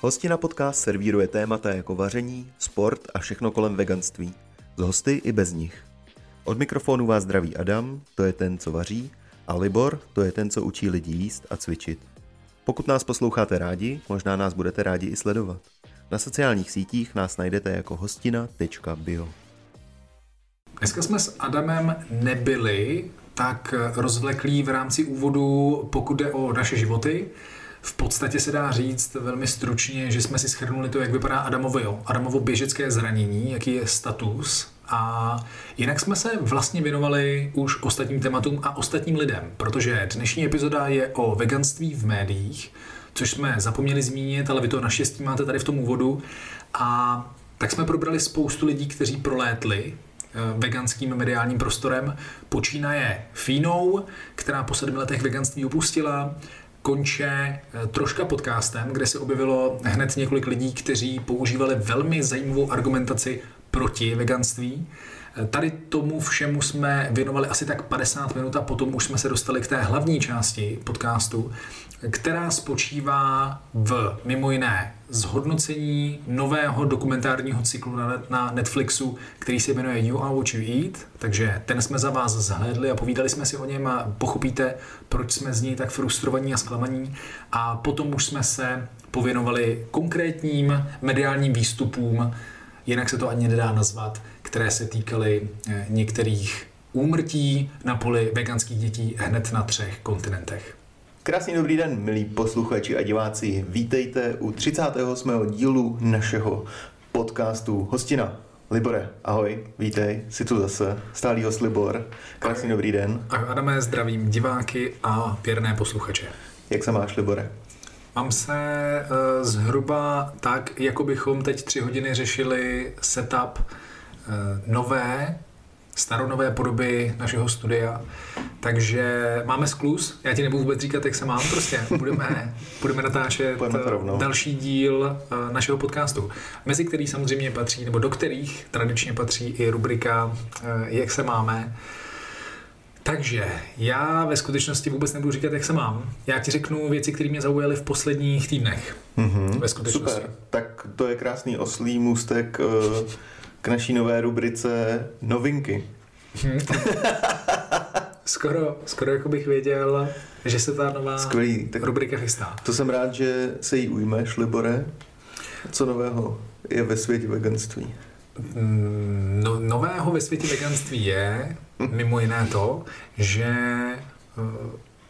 Hostina podcast servíruje témata jako vaření, sport a všechno kolem veganství. Z hosty i bez nich. Od mikrofonu vás zdraví Adam, to je ten, co vaří, a Libor, to je ten, co učí lidi jíst a cvičit. Pokud nás posloucháte rádi, možná nás budete rádi i sledovat. Na sociálních sítích nás najdete jako hostina.bio. Dneska jsme s Adamem nebyli tak rozvleklí v rámci úvodu, pokud jde o naše životy. V podstatě se dá říct velmi stručně, že jsme si schrnuli to, jak vypadá Adamovo, Adamovo běžecké zranění, jaký je status a jinak jsme se vlastně věnovali už ostatním tématům a ostatním lidem, protože dnešní epizoda je o veganství v médiích, což jsme zapomněli zmínit, ale vy to naštěstí máte tady v tom úvodu. A tak jsme probrali spoustu lidí, kteří prolétli eh, veganským mediálním prostorem. Počínaje Fínou, která po sedmi letech veganství opustila, konče eh, troška podcastem, kde se objevilo hned několik lidí, kteří používali velmi zajímavou argumentaci proti veganství. Eh, tady tomu všemu jsme věnovali asi tak 50 minut a potom už jsme se dostali k té hlavní části podcastu, která spočívá v mimo jiné zhodnocení nového dokumentárního cyklu na Netflixu, který se jmenuje You Are What You Eat. Takže ten jsme za vás zhlédli a povídali jsme si o něm a pochopíte, proč jsme z něj tak frustrovaní a zklamaní. A potom už jsme se pověnovali konkrétním mediálním výstupům, jinak se to ani nedá nazvat, které se týkaly eh, některých úmrtí na poli veganských dětí hned na třech kontinentech. Krásný dobrý den, milí posluchači a diváci. Vítejte u 38. dílu našeho podcastu Hostina. Libore, ahoj, vítej, jsi tu zase, stálý host Libor. Krásný dobrý den. A Adame, zdravím diváky a věrné posluchače. Jak se máš, Libore? Mám se uh, zhruba tak, jako bychom teď tři hodiny řešili setup uh, nové staronové podoby našeho studia. Takže máme sklus, já ti nebudu vůbec říkat, jak se mám, prostě budeme, budeme natáčet další díl eh, našeho podcastu, mezi který samozřejmě patří, nebo do kterých tradičně patří i rubrika eh, Jak se máme. Takže já ve skutečnosti vůbec nebudu říkat, jak se mám. Já ti řeknu věci, které mě zaujaly v posledních týdnech. Mm-hmm. Ve skutečnosti. Super, tak to je krásný oslý můstek uh k naší nové rubrice Novinky. Hmm. skoro, skoro jako bych věděl, že se ta nová Skvělý. Tak rubrika chystá. To jsem rád, že se jí ujmeš, Libore. Co nového je ve světě veganství? Mm, no, nového ve světě veganství je mimo jiné to, že eh,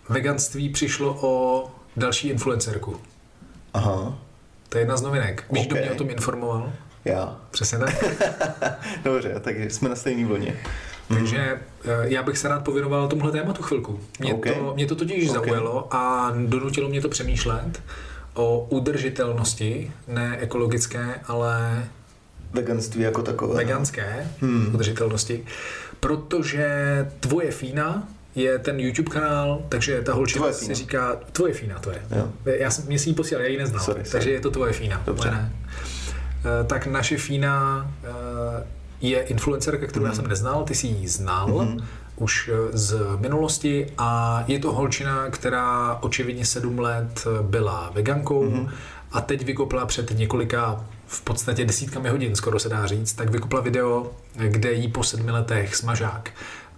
veganství přišlo o další influencerku. Aha. To je jedna z novinek. Víš, okay. kdo mě o tom informoval? Já. Přesně tak. Dobře, takže jsme na stejné vlně. Takže mm. já bych se rád pověnoval tomuhle tématu chvilku. Mě, okay. to, mě to totiž okay. zaujalo a donutilo mě to přemýšlet o udržitelnosti, ne ekologické, ale veganství jako takové. Veganské hmm. udržitelnosti, protože tvoje fína je ten YouTube kanál, takže ta holčina si říká, tvoje fína to je. Jo. Já jsem, mě si ji posílal, já ji neznal, sorry, takže sorry. je to tvoje fína. Dobře. Ne. Eh, tak naše Fína eh, je influencerka, kterou mm. já jsem neznal, ty si ji znal mm. už eh, z minulosti a je to holčina, která očividně sedm let byla vegankou mm. a teď vykopla před několika v podstatě desítkami hodin, skoro se dá říct, tak vykopla video, kde jí po sedmi letech smažák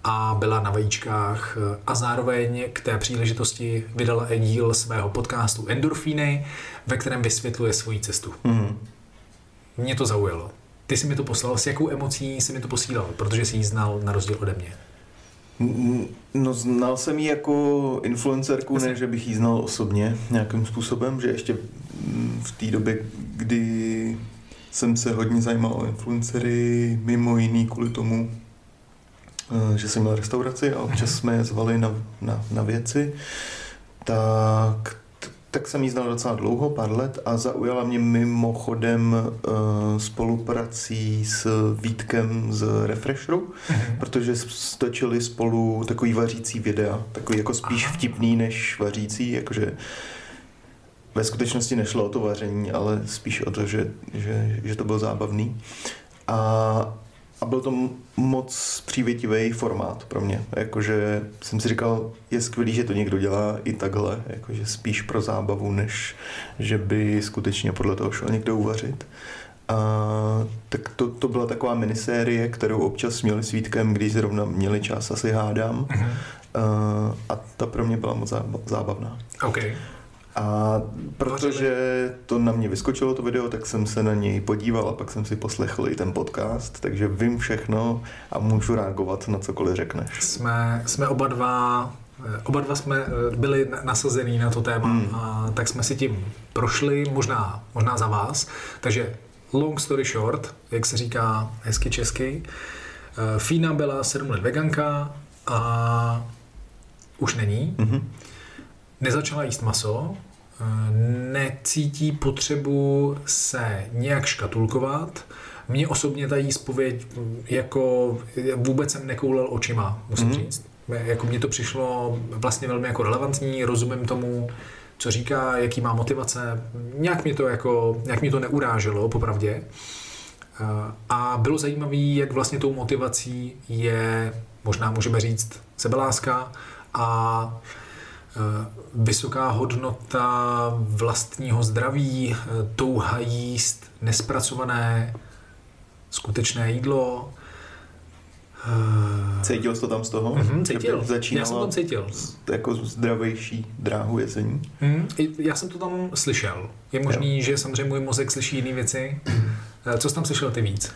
a byla na vajíčkách a zároveň k té příležitosti vydala i díl svého podcastu Endorfíny, ve kterém vysvětluje svoji cestu. Mm mě to zaujalo. Ty jsi mi to poslal, s jakou emocí jsi mi to posílal, protože jsi ji znal na rozdíl ode mě. No znal jsem ji jako influencerku, ne, že bych ji znal osobně nějakým způsobem, že ještě v té době, kdy jsem se hodně zajímal o influencery, mimo jiný kvůli tomu, eh, že jsem měl restauraci a občas jsme je zvali na, na, na věci, tak tak jsem ji znal docela dlouho, pár let a zaujala mě mimochodem uh, spoluprací s Vítkem z Refresheru, mm-hmm. protože stočili spolu takový vařící videa, takový jako spíš vtipný než vařící, jakože ve skutečnosti nešlo o to vaření, ale spíš o to, že, že, že to bylo zábavný. A a byl to moc přívětivý formát pro mě. Jakože jsem si říkal, je skvělý, že to někdo dělá i takhle, jakože spíš pro zábavu, než že by skutečně podle toho šel někdo uvařit. A, tak to, to byla taková minisérie, kterou občas měli svítkem, když zrovna měli čas, asi hádám. Uh-huh. A, a ta pro mě byla moc zábavná. Okay. A protože to na mě vyskočilo to video, tak jsem se na něj podíval a pak jsem si poslechl i ten podcast, takže vím všechno a můžu reagovat na cokoliv řekneš. Jsme, jsme oba dva Oba dva jsme eh, byli nasazení na to téma, hmm. a tak jsme si tím prošli, možná, možná za vás. Takže long story short, jak se říká hezky česky, eh, Fína byla sedm let veganka a už není. Mm-hmm nezačala jíst maso, eh, necítí potřebu se nějak škatulkovat. Mně osobně ta jízpověď jako vůbec jsem nekoulel očima, musím mm-hmm. říct. Jako mně to přišlo vlastně velmi jako relevantní, rozumím tomu, co říká, jaký má motivace. Nějak mě to, jako, nějak mě to neuráželo, popravdě. Eh, a bylo zajímavé, jak vlastně tou motivací je, možná můžeme říct, sebeláska a Eh, vysoká hodnota vlastního zdraví, eh, touha jíst nespracované, skutečné jídlo. Eh, cítil jsi to tam z toho? Mm-hmm, cítil. Já jsem tam cítil. Jako zdravější dráhu jezení? Mm, já jsem to tam slyšel. Je možný, jo. že samozřejmě můj mozek slyší jiné věci. Co jsi tam slyšel ty víc?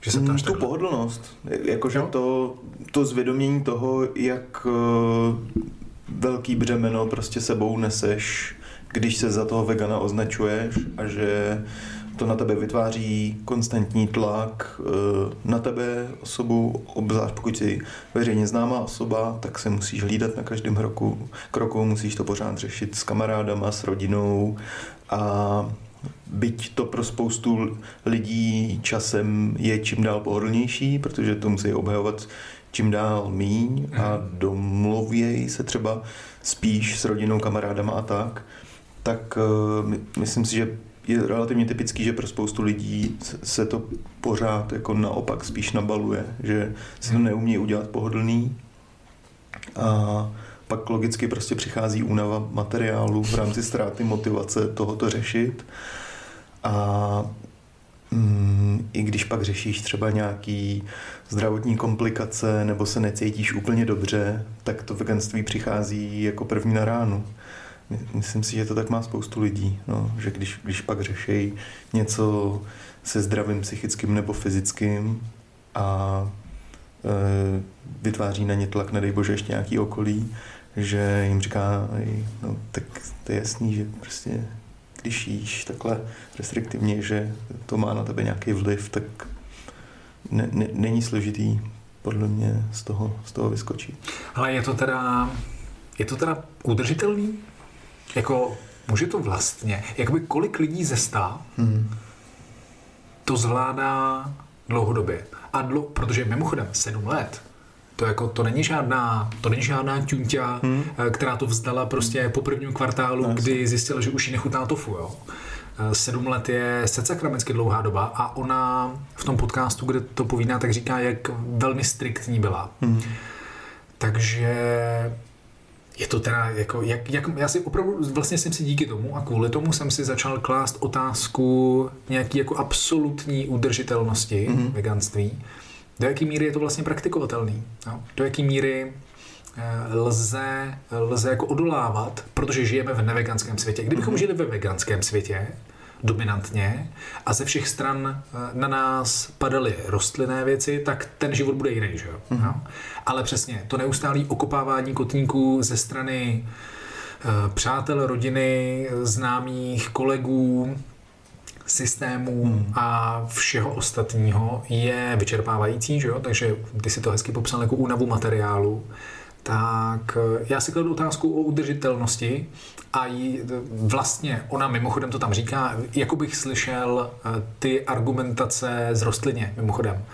Že se mm, tu pohodlnost. Jakože to, to zvědomění toho, jak velký břemeno prostě sebou neseš, když se za toho vegana označuješ a že to na tebe vytváří konstantní tlak eh, na tebe osobu, obzvlášť pokud jsi veřejně známá osoba, tak se musíš hlídat na každém roku, kroku, musíš to pořád řešit s kamarádama, s rodinou a byť to pro spoustu lidí časem je čím dál pohodlnější, protože to musí obhajovat čím dál míň a mhm. domluvějí se třeba spíš s rodinou, kamarádama a tak, tak uh, my, myslím si, že je relativně typický, že pro spoustu lidí se to pořád jako naopak spíš nabaluje, že si to mhm. neumí udělat pohodlný a pak logicky prostě přichází únava materiálu v rámci ztráty motivace tohoto řešit a mm, i když pak řešíš třeba nějaký zdravotní komplikace nebo se necítíš úplně dobře, tak to veganství přichází jako první na ránu. Myslím si, že to tak má spoustu lidí, no, že když, když pak řeší něco se zdravým psychickým nebo fyzickým a e, vytváří na ně tlak, nedej bože, ještě nějaký okolí, že jim říká, no tak to je jasný, že prostě když jíš takhle restriktivně, že to má na tebe nějaký vliv, tak ne, ne, není složitý podle mě z toho, z toho vyskočit. Ale je to teda, je to teda udržitelný? Jako, může to vlastně, jakoby kolik lidí ze sta hmm. to zvládá dlouhodobě? A dlou, protože mimochodem sedm let, to, jako, to není žádná, to není žádná ťunťa, hmm. Eh, která to vzdala prostě po prvním kvartálu, no, kdy zjistila, že už jí nechutná tofu. Jo. Sedm let je secakramensky dlouhá doba a ona v tom podcastu, kde to povídá, tak říká, jak velmi striktní byla. Hmm. Takže je to teda jako, jak, jak, já si opravdu, vlastně jsem si díky tomu a kvůli tomu jsem si začal klást otázku nějaký jako absolutní udržitelnosti mm-hmm. veganství do jaké míry je to vlastně praktikovatelný, no? do jaké míry lze, lze jako odolávat, protože žijeme v neveganském světě. Kdybychom mm-hmm. žili ve veganském světě, dominantně a ze všech stran eh, na nás padaly rostlinné věci, tak ten život bude jiný, že jo? Mm-hmm. No? Ale přesně, to neustálé okopávání kotníků ze strany eh, přátel, rodiny, známých, kolegů, systémů hmm. a všeho ostatního je vyčerpávající, že jo? takže ty si to hezky popsal jako únavu materiálu, tak eh, já si kladu otázku o udržitelnosti a jí, vlastně ona mimochodem to tam říká, jako bych slyšel eh, ty argumentace z rostlině mimochodem.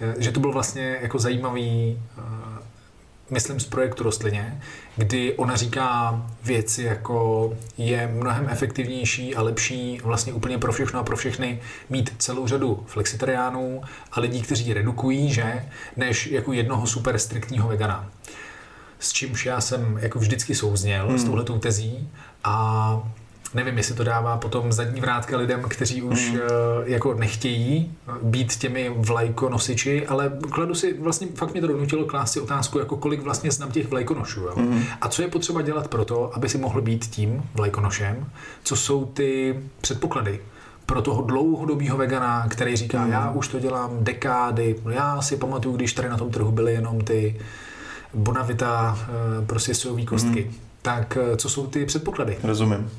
Eh, že to byl vlastně jako zajímavý myslím z projektu Rostlině, kdy ona říká věci jako je mnohem efektivnější a lepší vlastně úplně pro všechno a pro všechny mít celou řadu flexitariánů a lidí, kteří redukují, že, než jako jednoho super striktního vegana. S čímž já jsem jako vždycky souzněl hmm. s touhletou tezí a nevím, jestli to dává potom zadní vrátka lidem, kteří už mm. jako nechtějí být těmi vlajkonosiči, ale kladu si, vlastně fakt mě to donutilo klást si otázku, jako kolik vlastně znám těch vlajkonošů. Jo? Mm. A co je potřeba dělat pro to, aby si mohl být tím vlajkonošem? Co jsou ty předpoklady? pro toho dlouhodobého vegana, který říká, mm. já už to dělám dekády, já si pamatuju, když tady na tom trhu byly jenom ty Bonavita, eh, prostě sojové kostky. Mm. Tak eh, co jsou ty předpoklady? Rozumím.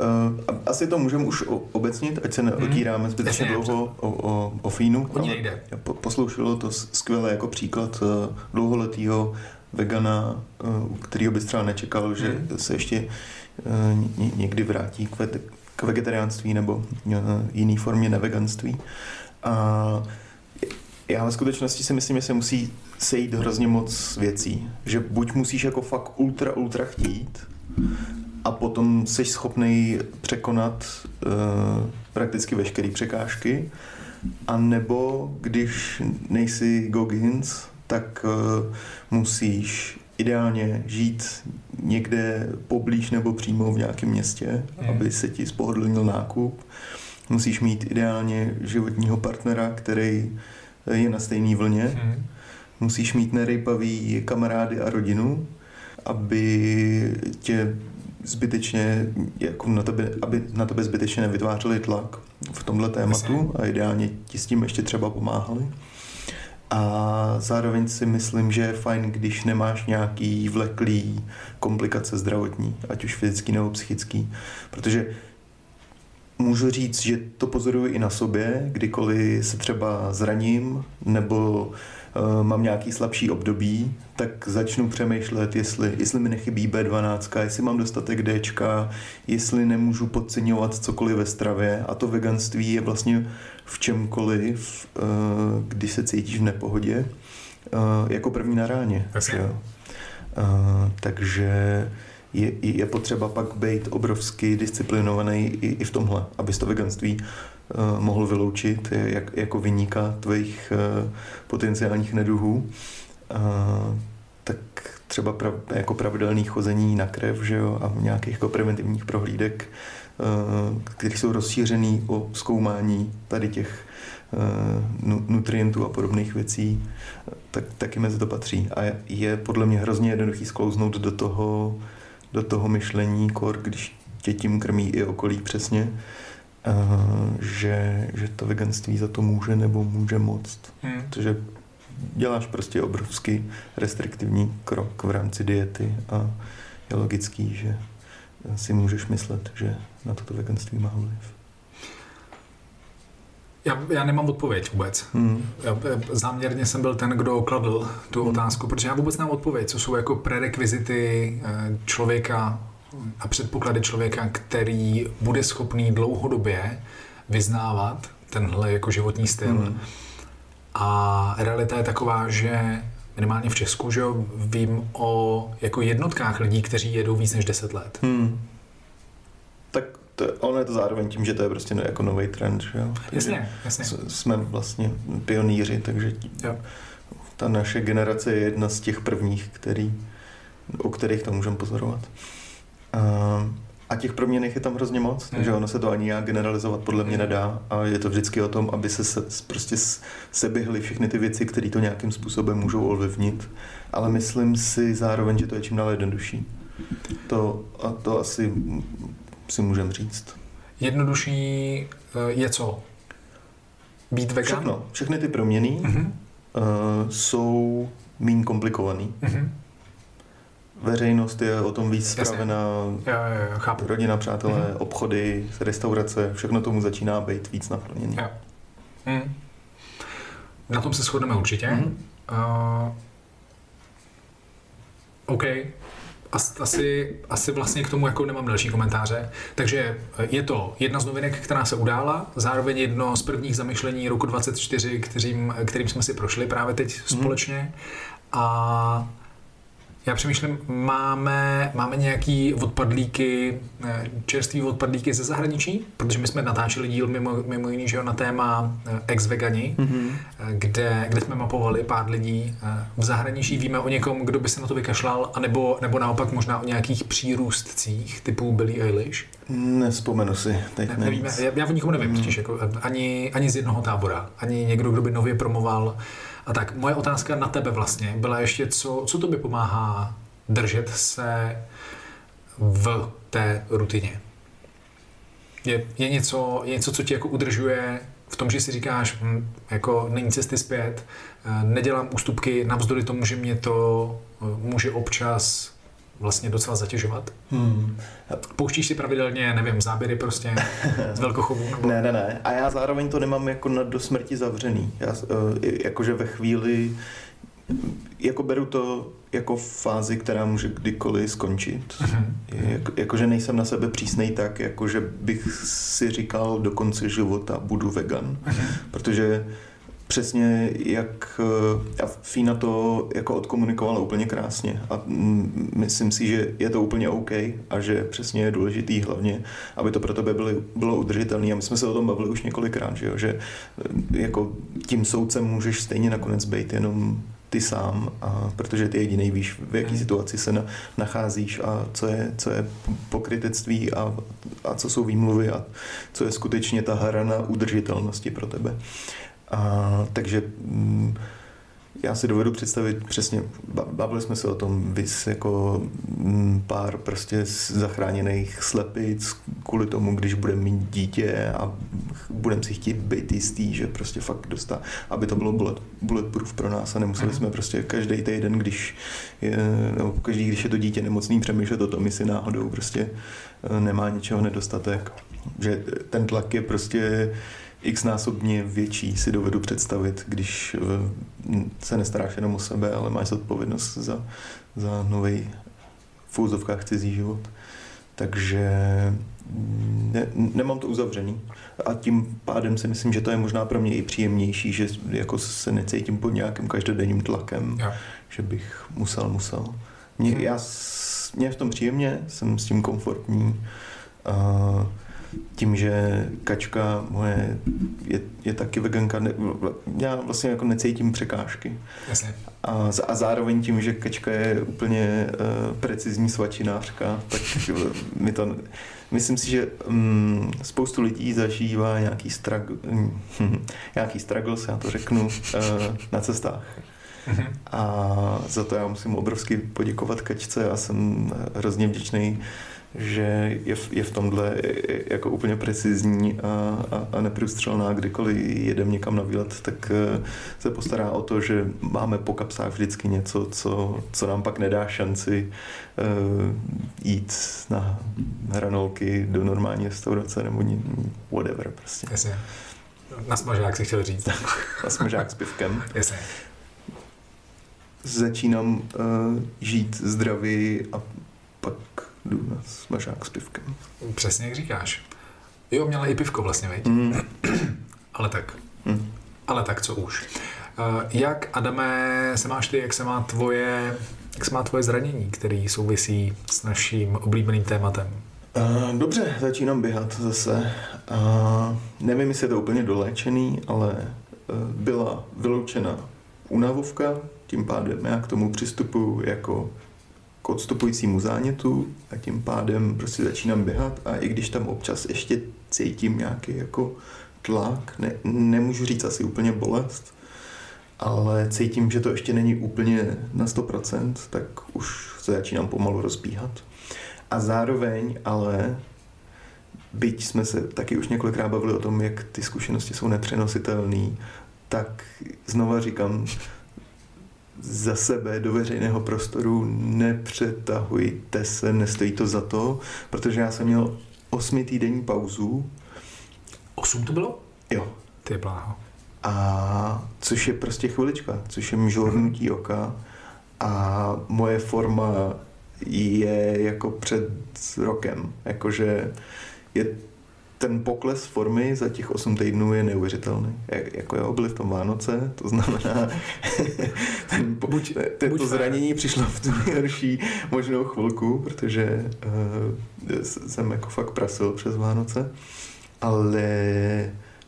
Uh, asi to můžeme už obecnit, ať se neotíráme hmm. zbytečně dlouho o, o, o Fínu. O nejde. Po, posloušelo to skvěle jako příklad uh, dlouholetého vegana, uh, kterýho bys třeba nečekal, že hmm. se ještě někdy vrátí k, ve, k vegetariánství nebo jiný formě neveganství. A já ve skutečnosti si myslím, že se musí sejít hrozně moc věcí. Že buď musíš jako fakt ultra, ultra chtít, a potom jsi schopný překonat uh, prakticky veškeré překážky, a nebo když nejsi Goggins, tak uh, musíš ideálně žít někde poblíž nebo přímo v nějakém městě, mm. aby se ti spohodlnil nákup. Musíš mít ideálně životního partnera, který je na stejné vlně. Mm. Musíš mít nerejpavý kamarády a rodinu, aby tě zbytečně, jako na tebe, aby na tebe zbytečně nevytvářeli tlak v tomhle tématu a ideálně ti s tím ještě třeba pomáhali. A zároveň si myslím, že je fajn, když nemáš nějaký vleklý komplikace zdravotní, ať už fyzický nebo psychický, protože můžu říct, že to pozoruji i na sobě, kdykoliv se třeba zraním nebo uh, mám nějaký slabší období, tak začnu přemýšlet, jestli, jestli mi nechybí B12, jestli mám dostatek D, jestli nemůžu podceňovat cokoliv ve stravě a to veganství je vlastně v čemkoliv, uh, když se cítíš v nepohodě, uh, jako první na ráně. Uh, takže je, je potřeba pak být obrovsky disciplinovaný i, i v tomhle, abys to veganství uh, mohl vyloučit jak, jako vyníka tvých uh, potenciálních neduhů. Uh, tak třeba prav, jako pravidelný chození na krev že jo, a nějakých jako preventivních prohlídek, uh, které jsou rozšířený o zkoumání tady těch nutrientů a podobných věcí, tak taky mezi to patří. A je podle mě hrozně jednoduchý sklouznout do toho, do toho myšlení, kor, když tě tím krmí i okolí přesně, uh, že, že to veganství za to může nebo může moc. Hmm. Protože děláš prostě obrovský restriktivní krok v rámci diety a je logický, že si můžeš myslet, že na toto veganství má vliv. Já, já nemám odpověď vůbec. Hmm. Já, záměrně jsem byl ten, kdo kladl tu hmm. otázku, protože já vůbec nemám odpověď, co jsou jako prerekvizity eh, člověka a předpoklady člověka, který bude schopný dlouhodobě vyznávat tenhle jako životní styl. Hmm. A realita je taková, že minimálně v Česku, že jo, vím o jako jednotkách lidí, kteří jedou víc než 10 let. Hmm. Tak to, ono je to zároveň tím, že to je prostě jako nový trend, že jo? Jasně, jasně. Jsme vlastně pionýři, takže jo. ta naše generace je jedna z těch prvních, který, o kterých to můžeme pozorovat. A, a těch proměných je tam hrozně moc, takže hmm. ono se to ani nějak generalizovat podle mě nedá a je to vždycky o tom, aby se, se prostě seběhly všechny ty věci, které to nějakým způsobem můžou ovlivnit, ale myslím si zároveň, že to je čím dál jednodušší. To, a to asi si můžeme říct. Jednodušší eh, je co? Být vegan? Všechno. Všechny ty proměny mm-hmm. uh, jsou méně komplikovaný. Mm-hmm. Veřejnost je o tom víc spravená. Rodina, přátelé, mm-hmm. obchody, restaurace, všechno tomu začíná být víc naplněný. Mm. Na tom se shodneme určitě. Mm-hmm. Uh, OK, asi, asi vlastně k tomu jako nemám další komentáře. Takže je to jedna z novinek, která se udála, zároveň jedno z prvních zamyšlení roku 24, kterým, kterým jsme si prošli právě teď společně. A Já přemýšlím, máme, máme nějaký odpadlíky, eh, čerstvý odpadlíky ze zahraničí, protože my jsme natáčeli díl mimo, mimo jiný, že jo, na téma eh, ex-vegani, mm-hmm. kde, kde jsme mapovali pár lidí v zahraničí. Víme o někom, kdo by se na to vykašlal, anebo, nebo naopak možná o nějakých přírůstcích typu Billie Eilish? Nespomenu si. Teď ne, nevíme, já, já o nikom nevím, mm. totiž jako, ani, ani z jednoho tábora, ani někdo, kdo by nově promoval a tak moje otázka na tebe vlastně byla ještě, co, co to by pomáhá držet se v té rutině? Je, je, něco, je něco, co tě jako udržuje v tom, že si říkáš, hm, jako není cesty zpět, eh, nedělám ústupky navzdory tomu, že mě to eh, může občas vlastně docela zatěžovat? Hmm. Pouštíš si pravidelně, nevím, záběry prostě z velkochovu? Nebo... Ne, ne, ne. A já zároveň to nemám jako na do smrti zavřený. Já, eh, jakože ve chvíli, jako beru to jako fázi, která může kdykoliv skončit. Uh-huh. Jak, jakože nejsem na sebe přísnej tak, jakože bych si říkal do konce života budu vegan. Uh-huh. Protože přesně jak eh, a Fína to jako odkomunikovala úplně krásně a myslím si, že je to úplně OK a že přesně je důležitý hlavně, aby to pro tebe byly, bylo udržitelné a my jsme se o tom bavili už několikrát, že, jo? že eh, jako tím soudcem můžeš stejně nakonec být jenom ty sám, a protože ty jediný víš, v jaký hmm. situaci se na, nacházíš a co je, co je pokrytectví a, a co jsou výmluvy a co je skutečně ta hra na udržitelnosti pro tebe. A, takže mm, já si dovedu představit přesně, bavili jsme se o tom, vys jako mm, pár prostě zachráněných slepic kvůli tomu, když budeme mít dítě a budeme si chtít být jistý, že prostě fakt dostá, aby to bylo bullet, bulletproof pro nás a nemuseli mhm. jsme prostě každý týden, když je, nebo každý, když je to dítě nemocný, přemýšlet o tom, jestli náhodou prostě eh, nemá něčeho nedostatek. Že ten tlak je prostě x násobně větší si dovedu představit, když eh, se nestaráš jenom o sebe, ale máš odpovědnost za, za nový v úzovkách cizí život. Takže mm, ne, nemám to uzavřený a tím pádem si myslím, že to je možná pro mě i příjemnější, že jako se necítím pod nějakým každodenním tlakem, ja. že bych musel, musel. Mě, já, mě v tom příjemně, jsem s tím komfortní. Uh, tím, že kačka moje je, je taky veganka, ne, já vlastně jako necítím překážky. Jasně. A, a zároveň tím, že kačka je úplně uh, precizní svačinářka, tak mi to... Myslím si, že um, spoustu lidí zažívá nějaký, strag, hm, nějaký struggles, já to řeknu, uh, na cestách. Mhm. A za to já musím obrovsky poděkovat Kačce. Já jsem hrozně vděčný že je v, je v tomhle jako úplně precizní a, a, a neprůstřelná. Kdykoliv jedem někam na výlet, tak eh, se postará o to, že máme po kapsách vždycky něco, co, co nám pak nedá šanci uh, jít na hranolky do normální restaurace nebo whatever prostě. Jasně. Na smažák si chtěl říct. na smažák s pivkem. Jasně. Začínám uh, žít zdravě a pak jdu na smažák s pivkem. Přesně jak říkáš. Jo, měla i pivko vlastně, veď? Mm. Ale tak. Mm. Ale tak, co už. Uh, jak, Adame, se máš ty, jak se má tvoje, jak se má tvoje zranění, který souvisí s naším oblíbeným tématem? Uh, dobře, začínám běhat zase. Uh, nevím, jestli je to úplně doléčený, ale byla vyloučena únavovka, tím pádem já k tomu přistupuji jako k odstupujícímu zánětu a tím pádem prostě začínám běhat a i když tam občas ještě cítím nějaký jako tlak, ne, nemůžu říct asi úplně bolest, ale cítím, že to ještě není úplně na 100%, tak už se začínám pomalu rozbíhat. A zároveň ale, byť jsme se taky už několikrát bavili o tom, jak ty zkušenosti jsou nepřenositelné, tak znova říkám, za sebe do veřejného prostoru nepřetahujte se, nestojí to za to, protože já jsem měl osmi týdenní pauzu. Osm to bylo? Jo. Ty bláho. A což je prostě chvilička, což je mžornutí oka a moje forma je jako před rokem, jakože je ten pokles formy za těch 8 týdnů je neuvěřitelný. Jako jo, byly v tom Vánoce, to znamená, ten po, buď, te, buď to zranění přišlo v tu nejhorší možnou chvilku, protože uh, jsem jako fakt prasil přes Vánoce, ale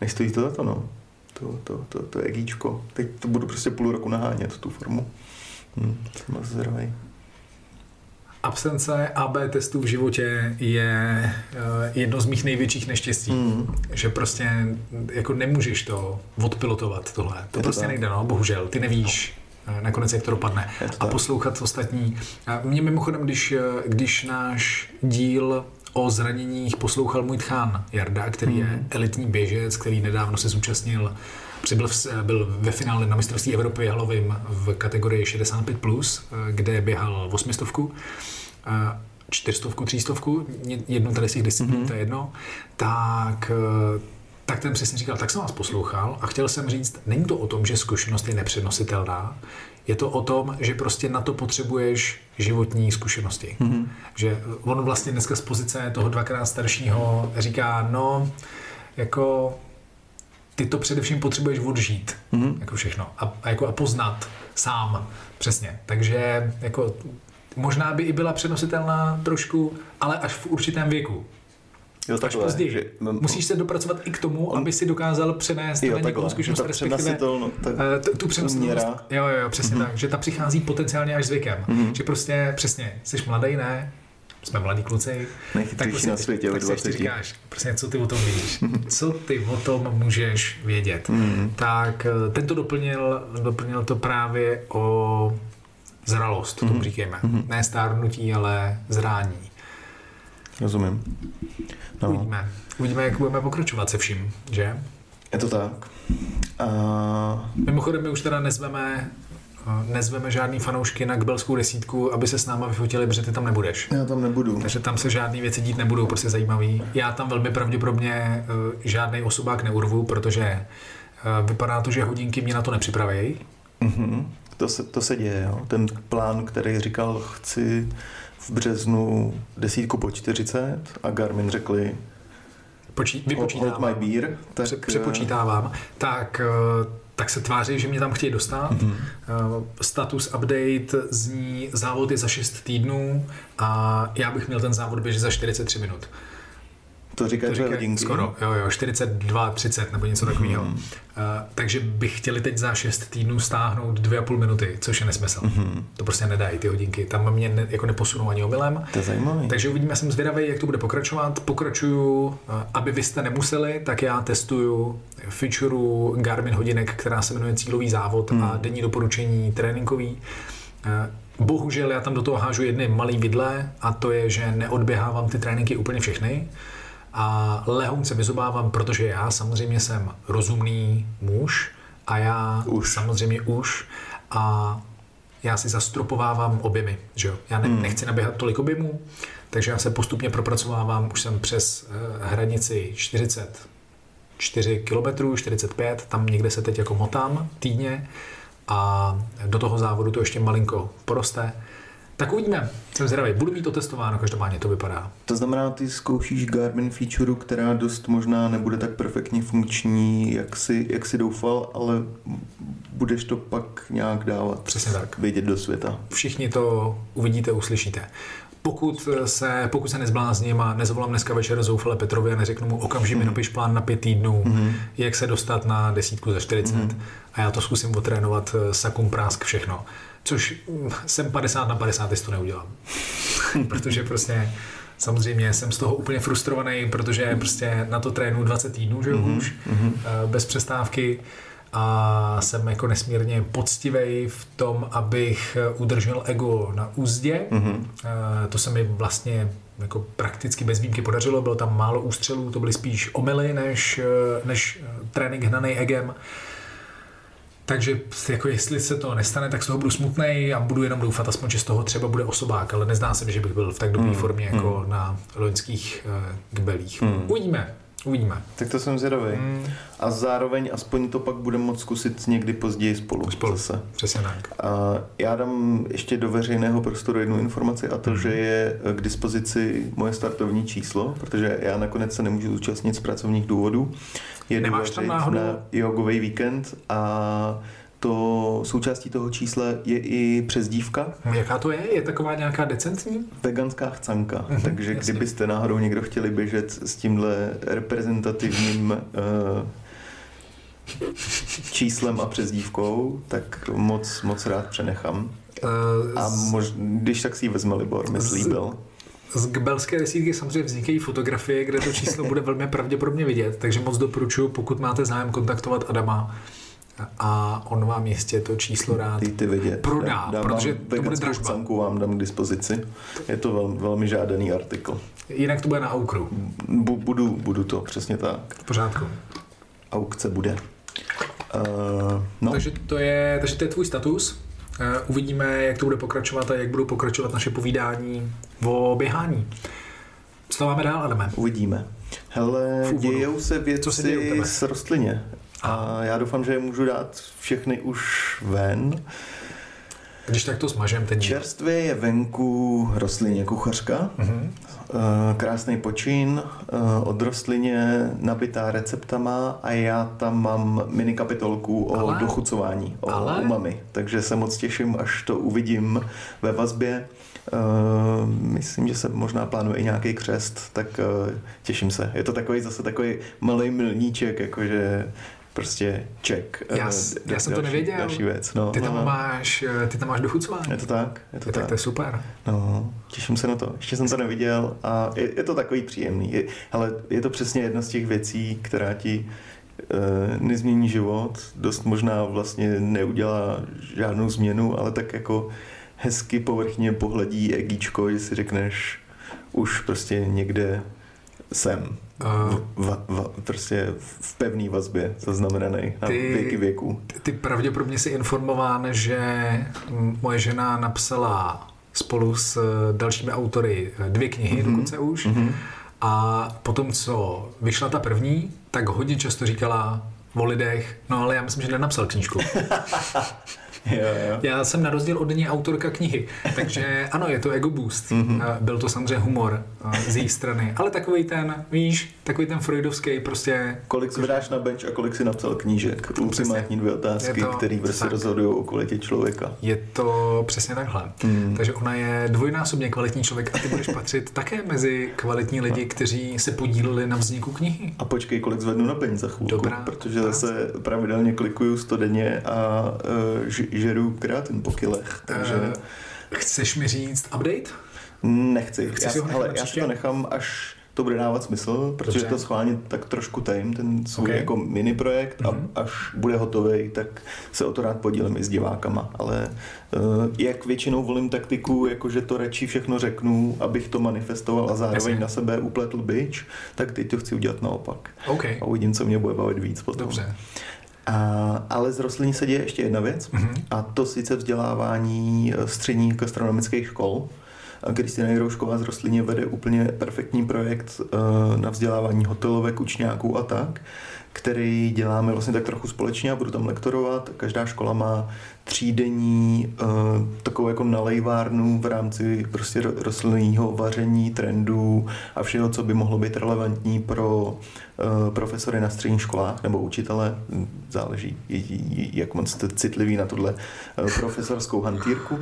nestojí to za to, no. To, to, to, to je egíčko. Teď to budu prostě půl roku nahánět, tu formu. Hm, jsem moc zdravý. Absence AB testů v životě je eh, jedno z mých největších neštěstí. Mm. Že prostě jako nemůžeš to odpilotovat tohle. To, to prostě tak. nejde, no, bohužel. Ty nevíš, no. nakonec jak to dopadne. To a poslouchat ostatní. A mě mimochodem, když, eh, když náš díl o zraněních poslouchal můj tchán Jarda, který mm. je hmm. elitní běžec, který nedávno se zúčastnil Přibyl v, byl ve finále na mistrovství Evropy halovým v kategorii 65+, plus, kde běhal 800 čtyřstovku, třístovku, jednu tady z těch disciplín, mm-hmm. to je jedno, tak tak ten přesně říkal, tak jsem vás poslouchal a chtěl jsem říct, není to o tom, že zkušenost je nepřenositelná, je to o tom, že prostě na to potřebuješ životní zkušenosti. Mm-hmm. Že on vlastně dneska z pozice toho dvakrát staršího říká, no, jako ty to především potřebuješ odžít, mm-hmm. jako všechno, a, a, jako a poznat sám, přesně. Takže jako možná by i byla přenositelná trošku, ale až v určitém věku. Jo, takhle, až později. Že, no, Musíš se dopracovat i k tomu, on, aby si dokázal přenést jo, na někoho zkušenost, respektive no, tu, tu přenositelnost. Jo, jo, jo, přesně mm-hmm. tak, že ta přichází potenciálně až zvykem. Mm-hmm. Že prostě, přesně, jsi mladý, ne? Jsme mladí kluci, tak prostě, na světě tak si říkáš, prostě co ty o tom víš, co ty o tom můžeš vědět. Mm. Tak eh, tento doplnil, doplnil to právě o zralost, mm. tomu říkáme. Mm. Ne stárnutí, ale zrání. Rozumím. No. Uvidíme. Uvidíme, jak budeme pokračovat se vším, že? Je to tak. A... Mimochodem, my už teda nezveme nezveme žádný fanoušky na kbelskou desítku, aby se s náma vyfotili, protože ty tam nebudeš. Já tam nebudu. Takže tam se žádné věci dít nebudou, prostě zajímavý. Já tam velmi pravděpodobně eh, žádný osobák neurvu, protože eh, vypadá to, že hodinky mě na to nepřipraví. Mm-hmm. To, se, to se děje, jo. Ten plán, který říkal, chci v březnu desítku po 40 a Garmin řekli, Počí, vypočítávám. Hold my beer, tak... Přepočítávám. Tak tak se tváří, že mě tam chtějí dostat. Mm-hmm. Status update zní závod je za 6 týdnů a já bych měl ten závod běžet za 43 minut. To říká, to říká skoro, jo, jo, 42, 30 nebo něco takového. Mm-hmm. Uh, takže bych chtěli teď za 6 týdnů stáhnout 2,5 minuty, což je nesmysl. Mm-hmm. To prostě nedají ty hodinky. Tam mě ne, jako neposunou ani omylem. To je zajímavé. Takže uvidíme, jsem zvědavý, jak to bude pokračovat. Pokračuju, uh, aby vy jste nemuseli, tak já testuju featureu Garmin hodinek, která se jmenuje Cílový závod mm. a mhm. denní doporučení tréninkový. Uh, Bohužel já tam do toho hážu jedny malý vidle a to je, že neodběhávám ty tréninky úplně všechny a lehounce vyzobávám, protože já samozřejmě jsem rozumný muž a já už. samozřejmě už a já si zastropovávám objemy, že jo. Já ne, hmm. nechci naběhat tolik objemů, takže já se postupně propracovávám, už jsem přes uh, hranici 44 km, 45, tam někde se teď jako motám týdně a do toho závodu to ještě malinko poroste. Tak uvidíme. Jsem zvědavý. Budu mít to testováno, každopádně to vypadá. To znamená, ty zkoušíš Garmin feature, která dost možná nebude tak perfektně funkční, jak si, jak si doufal, ale budeš to pak nějak dávat Přesně tak. vědět do světa. Všichni to uvidíte, uslyšíte. Pokud se, pokud se nezblázním a nezavolám dneska večer zoufale Petrovi a neřeknu mu okamžitě mi mhm. napiš plán na pět týdnů, mm-hmm. jak se dostat na desítku za 40 mm-hmm. a já to zkusím otrénovat eh, sakum prásk všechno což jsem 50 na 50 to neudělám. Protože prostě samozřejmě jsem z toho úplně frustrovaný, protože prostě na to trénu 20 týdnů, že mm-hmm. už, mm-hmm. bez přestávky a jsem jako nesmírně poctivý v tom, abych udržel ego na úzdě. Mm-hmm. To se mi vlastně jako prakticky bez výjimky podařilo, bylo tam málo ústřelů, to byly spíš omily než, eh, než trénink hnaný egem. Takže jako jestli se to nestane, tak z toho budu smutný a budu jenom doufat aspoň, že z toho třeba bude osobák, ale nezdá se mi, že bych byl v tak dobré mm, formě jako mm. na loňských uh, kbelích. Mm. Uvidíme. Uvidíme. Tak to jsem zvědavý. Hmm. A zároveň aspoň to pak budeme moct zkusit někdy později spolu. Spolu, zase. přesně tak. A já dám ještě do veřejného prostoru jednu informaci a to, hmm. že je k dispozici moje startovní číslo, protože já nakonec se nemůžu zúčastnit z pracovních důvodů. Je Nemáš tam náhodou? Na jogový víkend a to součástí toho čísla je i přezdívka. Jaká to je? Je taková nějaká decentní? Veganská chcanka. Mm-hmm, Takže jasně. kdybyste náhodou někdo chtěli běžet s tímhle reprezentativním uh, číslem a přezdívkou, tak moc, moc rád přenechám. Uh, a mož, když tak si ji vezme Libor, mi slíbil. Z gbelské desítky samozřejmě vznikají fotografie, kde to číslo bude velmi pravděpodobně vidět, takže moc doporučuji, pokud máte zájem kontaktovat Adama, a on vám jistě to číslo rád ty vidět. prodá, dám protože to bude dražba. Vám dám k dispozici. Je to velmi, velmi žádaný artikl. Jinak to bude na aukru. Bu, budu, budu to, přesně tak. V pořádku. Aukce bude. Uh, no. takže, to je, takže to je tvůj status. Uh, uvidíme, jak to bude pokračovat a jak budou pokračovat naše povídání o běhání. Co máme dál, Adame? Uvidíme. Hele, dějou se věci Co se s rostlině. A já doufám, že je můžu dát všechny už ven. Když tak to smažem teď. Čerstvě je venku rostlině kuchařka. Uh-huh. Krásný počín eh, od rostlině nabitá receptama a já tam mám mini kapitolku o Ale? dochucování, o Ale? umami. Takže se moc těším, až to uvidím ve vazbě. Uh, myslím, že se možná plánuje i nějaký křest, tak uh, těším se. Je to takový zase takový malý milníček, jakože prostě ček. Já, já jsem další, to nevěděl. Další věc. No, ty, tam no, máš, eh, ty tam máš dochucování. Je to tak. Je to je tak. tak. to je super. No, těším se na to. Ještě jsem to neviděl a je, je to takový příjemný. Je, ale je to přesně jedna z těch věcí, která ti e, nezmění život. Dost možná vlastně neudělá žádnou změnu, ale tak jako hezky povrchně pohledí egíčko, že si řekneš, už prostě někde jsem. Uh, v, v, prostě v pevné vazbě zaznamenaný na ty, věky věků. Ty, ty pravděpodobně jsi informován, že moje žena napsala spolu s dalšími autory dvě knihy mm-hmm. dokonce už. Mm-hmm. A potom, co vyšla ta první, tak hodně často říkala o lidech, no ale já myslím, že nenapsal knížku. Jo, jo. Já jsem na rozdíl od ní autorka knihy, takže ano, je to ego boost. Mm-hmm. Byl to samozřejmě humor z její strany, ale takový ten, víš, takový ten freudovský prostě... Kolik si vydáš na bench a kolik si napsal knížek? Ultimátní dvě otázky, které prostě rozhodují o kvalitě člověka. Je to přesně takhle. Mm. Takže ona je dvojnásobně kvalitní člověk a ty budeš patřit také mezi kvalitní lidi, kteří se podíleli na vzniku knihy. A počkej, kolik zvednu na bench za chvilku, Dobrá, protože zase pravidelně klikuju 100 denně a uh, žeru kreatin po kilech. Takže... Uh, chceš mi říct update? Nechci. Chci já, si ho hele, já si to nechám, až to bude dávat smysl, protože Dobře. to schválně tak trošku tajím, ten svůj okay. jako mini projekt mm-hmm. a mhm. až bude hotový, tak se o to rád podílím i s divákama, ale uh, jak většinou volím taktiku, jakože to radši všechno řeknu, abych to manifestoval a zároveň Jasně. na sebe upletl byč, tak teď to chci udělat naopak. Okay. A uvidím, co mě bude bavit víc potom. Dobře. A, ale z rostlin se děje ještě jedna věc, mm-hmm. a to sice vzdělávání eh, středních gastronomických škol. Kristina Jiroušková z Rostlině vede úplně perfektní projekt uh, na vzdělávání hotelovek, učňáků a tak, který děláme vlastně tak trochu společně a budu tam lektorovat. Každá škola má třídenní uh, takovou jako nalejvárnu v rámci prostě rostlinného vaření, trendů a všeho, co by mohlo být relevantní pro uh, profesory na středních školách nebo učitele, záleží, jak moc jste citlivý na tuhle uh, profesorskou hantýrku,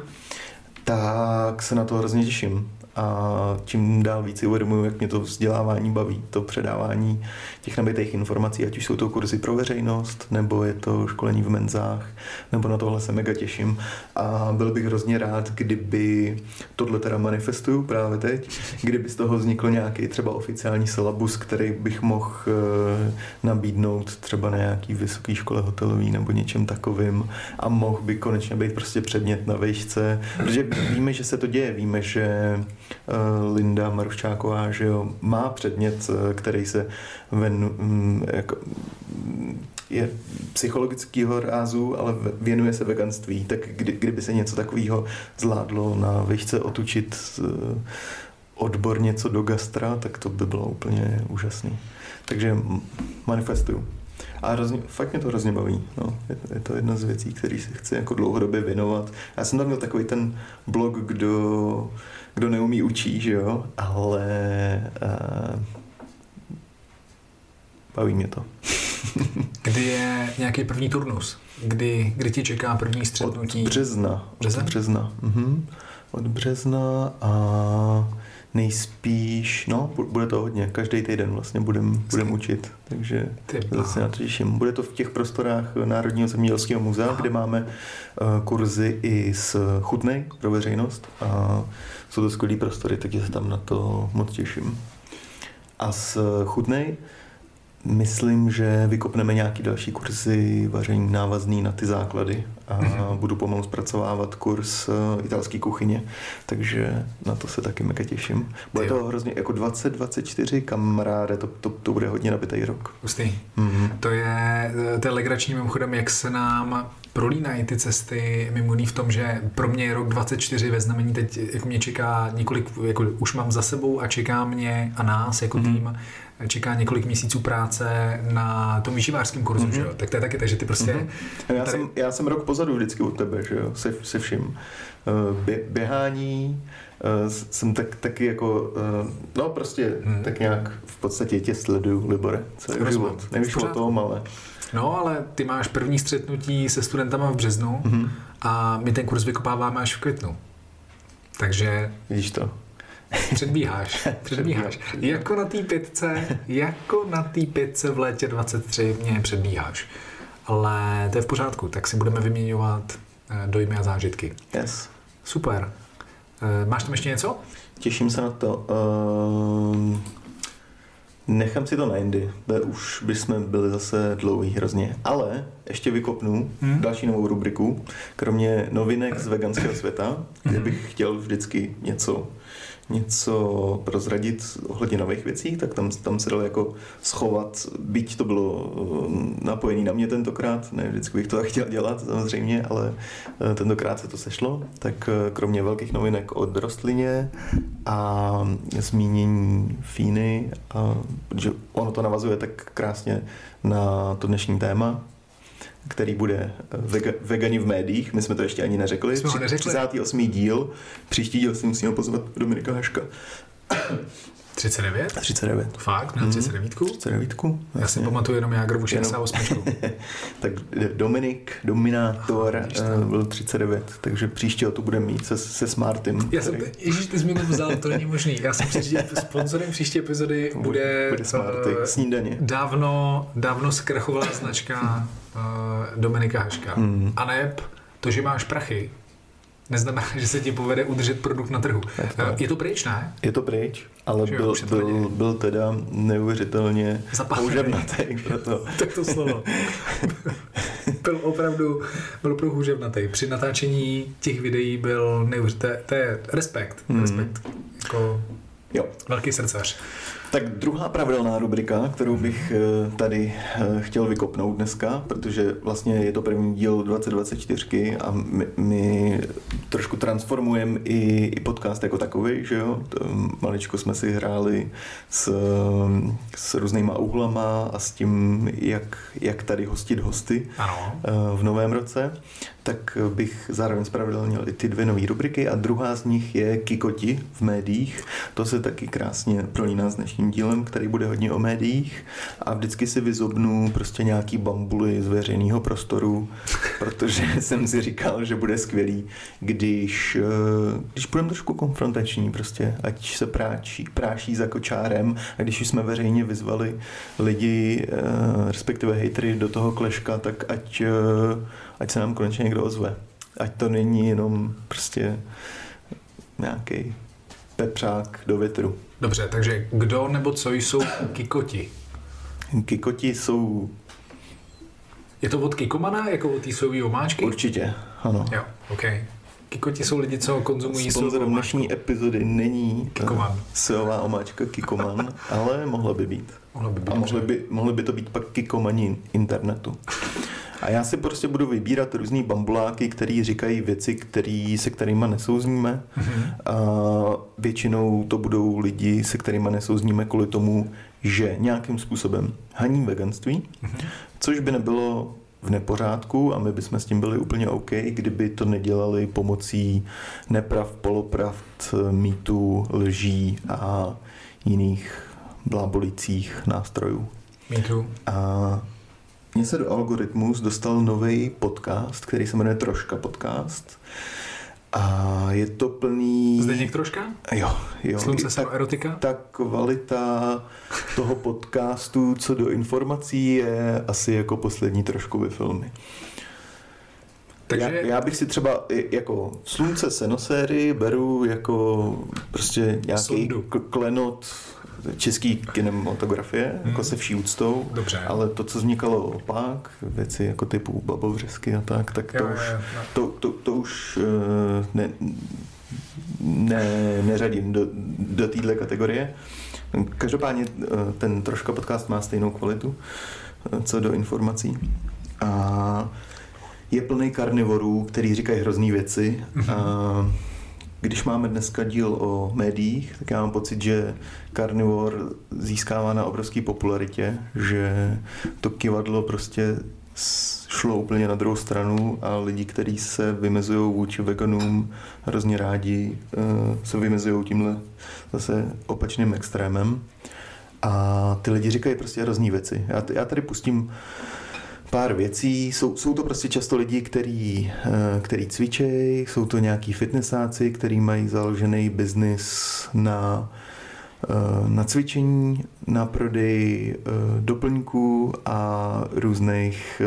tak se na to hrozně těším a čím dál víc si uvědomuji, jak mě to vzdělávání baví, to předávání těch nabitých informací, ať už jsou to kurzy pro veřejnost, nebo je to školení v menzách, nebo na tohle se mega těším. A byl bych hrozně rád, kdyby tohle teda manifestuju právě teď, kdyby z toho vznikl nějaký třeba oficiální syllabus, který bych mohl eh, nabídnout třeba na nějaký vysoké škole hotelový nebo něčem takovým. A mohl by konečně být prostě předmět na vejšce, protože víme, že se to děje, víme, že Eh, Linda Maruščáková, že jo, má předmět, eh, který se ven, mm, jako, je psychologického rázu, ale věnuje se veganství, tak kdy, kdyby se něco takového zvládlo na výšce otučit eh, odbor něco do gastra, tak to by bylo úplně úžasný. Takže manifestuju. A hrozně, fakt mě to hrozně baví. No. Je, je, to jedna z věcí, které si chci jako dlouhodobě věnovat. Já jsem tam měl takový ten blog, kdo, kdo neumí učí, že jo, ale uh, baví mě to. Kdy je nějaký první turnus? Kdy, kdy ti čeká první střetnutí? Od března. Března? Od března. Mhm. Od března a nejspíš, no, bude to hodně, každý týden vlastně budem, budem učit, takže zase na to těším. Bude to v těch prostorách Národního zemědělského muzea, Aha. kde máme uh, kurzy i s chutnej pro veřejnost a jsou to skvělé prostory, takže se tam na to moc těším. A s chutnej Myslím, že vykopneme nějaký další kurzy vaření návazný na ty základy a mm-hmm. budu pomalu zpracovávat kurz eh, italské kuchyně, takže na to se taky mega těším. Bude to hrozně jako 20-24 kamaráde, to, to, to bude hodně nabitý rok. Pustý. Mm-hmm. To je, to je legrační mimochodem, jak se nám prolínají ty cesty mimo v tom, že pro mě je rok 24 ve znamení teď jako mě čeká několik, jako už mám za sebou a čeká mě a nás jako mm-hmm. tým čeká několik měsíců práce na tom výživářském kurzu, mm-hmm. že jo? Tak to je taky, takže ty prostě... Mm-hmm. Já, tady... jsem, já jsem rok pozadu vždycky u tebe, že jo, se, se vším. Eh, bě, běhání, eh, jsem tak, taky jako, eh, no prostě hmm. tak nějak v podstatě tě sleduju, Libore, celý život. Nevíš o tom, ale... No, ale ty máš první střetnutí se studentama v březnu mm-hmm. a my ten kurz vykopáváme až v květnu. Takže... Vidíš to. Předbíháš, předbíháš. Jako na té pětce, jako na té pětce v létě 23 mě předbíháš. Ale to je v pořádku, tak si budeme vyměňovat eh, dojmy a zážitky. Yes. Super. Eh, máš tam ještě něco? Těším se na to. Uh, nechám si to na jindy, už bychom byli zase dlouhý hrozně. Ale ještě vykopnu hmm. další novou rubriku, kromě novinek z veganského světa, kde hmm. bych chtěl vždycky něco něco prozradit ohledně nových věcí, tak tam, tam se dalo jako schovat, byť to bylo eh, napojené na mě tentokrát, ne vždycky bych to tak chtěl dělat samozřejmě, ale eh, tentokrát se to sešlo, tak eh, kromě velkých novinek od rostlině a zmínění Fíny, a, protože ono to navazuje tak krásně na to dnešní téma, který bude eh, vega, vegani v médiích. My jsme to ještě ani neřekli. Jsme neřekli. 38. díl. Příští díl si musíme pozvat Dominika Haška. 39? 39. Fakt? Měl 39? 39. Já si pamatuju jenom Jágrovu 68. tak Dominik, Dominátor uh, byl 39, takže příště to bude mít se, se Smartym. Já který... jsem, ježíš, ty jsi mi to vzal, to není možný. Já jsem si že sponzorem příští epizody bude, bude Smarty, uh, snídaně. Dávno, dávno zkrachovala značka uh, Dominika Haška. Mm. A neb to, že máš prachy, neznamená, že se ti povede udržet produkt na trhu. Je, je to pryč, ne? Je to pryč, ale jo, byl, byl, byl teda neuvěřitelně houževnatý. Proto. tak to slovo. byl opravdu, byl opravdu houževnatý. Při natáčení těch videí byl neuvěřitelný. To je respekt. Mm. Respekt. Jako jo. velký srdcař. Tak druhá pravidelná rubrika, kterou bych eh, tady eh, chtěl vykopnout dneska, protože vlastně je to první díl 2024 a my, my trošku transformujeme i, i podcast jako takový, že jo? Maličko jsme si hráli s, s různýma úhlama a s tím, jak, jak tady hostit hosty ano. Eh, v novém roce tak bych zároveň spravedlnil i ty dvě nové rubriky a druhá z nich je Kikoti v médiích. To se taky krásně prolíná s dnešním dílem, který bude hodně o médiích a vždycky si vyzobnu prostě nějaký bambuly z veřejného prostoru, protože jsem si říkal, že bude skvělý, když, eh, když budeme trošku konfrontační prostě, ať se práčí, práší za kočárem a když jsme veřejně vyzvali lidi, eh, respektive hejtry do toho kleška, tak ať eh, ať se nám konečně někdo ozve. Ať to není jenom prostě nějaký pepřák do větru. Dobře, takže kdo nebo co jsou kikoti? Kikoti jsou... Je to od kikomana, jako od sojové omáčky? Určitě, ano. Jo, OK. Kikoti jsou lidi, co konzumují Sponzorem dnešní epizody není Kikoman. sojová omáčka Kikoman, ale mohla by být. Mohla by. A mohly by, mohly by to být pak Kikomani internetu. A já si prostě budu vybírat různý bambuláky, který říkají věci, který, se kterými nesouzníme. Mm-hmm. A většinou to budou lidi, se kterými nesouzníme kvůli tomu, že nějakým způsobem haní veganství, mm-hmm. což by nebylo v nepořádku a my bychom s tím byli úplně OK, kdyby to nedělali pomocí neprav, polopravd, mýtů, lží a jiných blábolicích nástrojů. Mýtů. A mně se do Algoritmus dostal nový podcast, který se jmenuje Troška podcast. A je to plný... Zdeněk Troška? Jo, jo. Slunce se erotika? Ta kvalita toho podcastu, co do informací, je asi jako poslední troškové filmy. Takže... Já, já bych si třeba jako Slunce senoséry beru jako prostě nějaký klenot český kinematografie, hmm. jako se vší úctou, Dobře. ale to, co vznikalo pak, věci jako typu babovřesky a tak, tak to, jo, už, jo, jo. To, to, to už eh, ne, ne, neřadím do, do téhle kategorie. Každopádně eh, ten troška podcast má stejnou kvalitu, eh, co do informací. A je plný karnivorů, který říkají hrozný věci. Mm-hmm. A když máme dneska díl o médiích, tak já mám pocit, že Carnivore získává na obrovské popularitě, že to kivadlo prostě šlo úplně na druhou stranu a lidi, kteří se vymezují vůči veganům, hrozně rádi eh, se vymezují tímhle zase opačným extrémem. A ty lidi říkají prostě hrozný věci. Já, já tady pustím pár věcí. Jsou, jsou to prostě často lidi, který, eh, který cvičejí, jsou to nějaký fitnessáci, který mají založený biznis na, eh, na cvičení, na prodej eh, doplňků a různých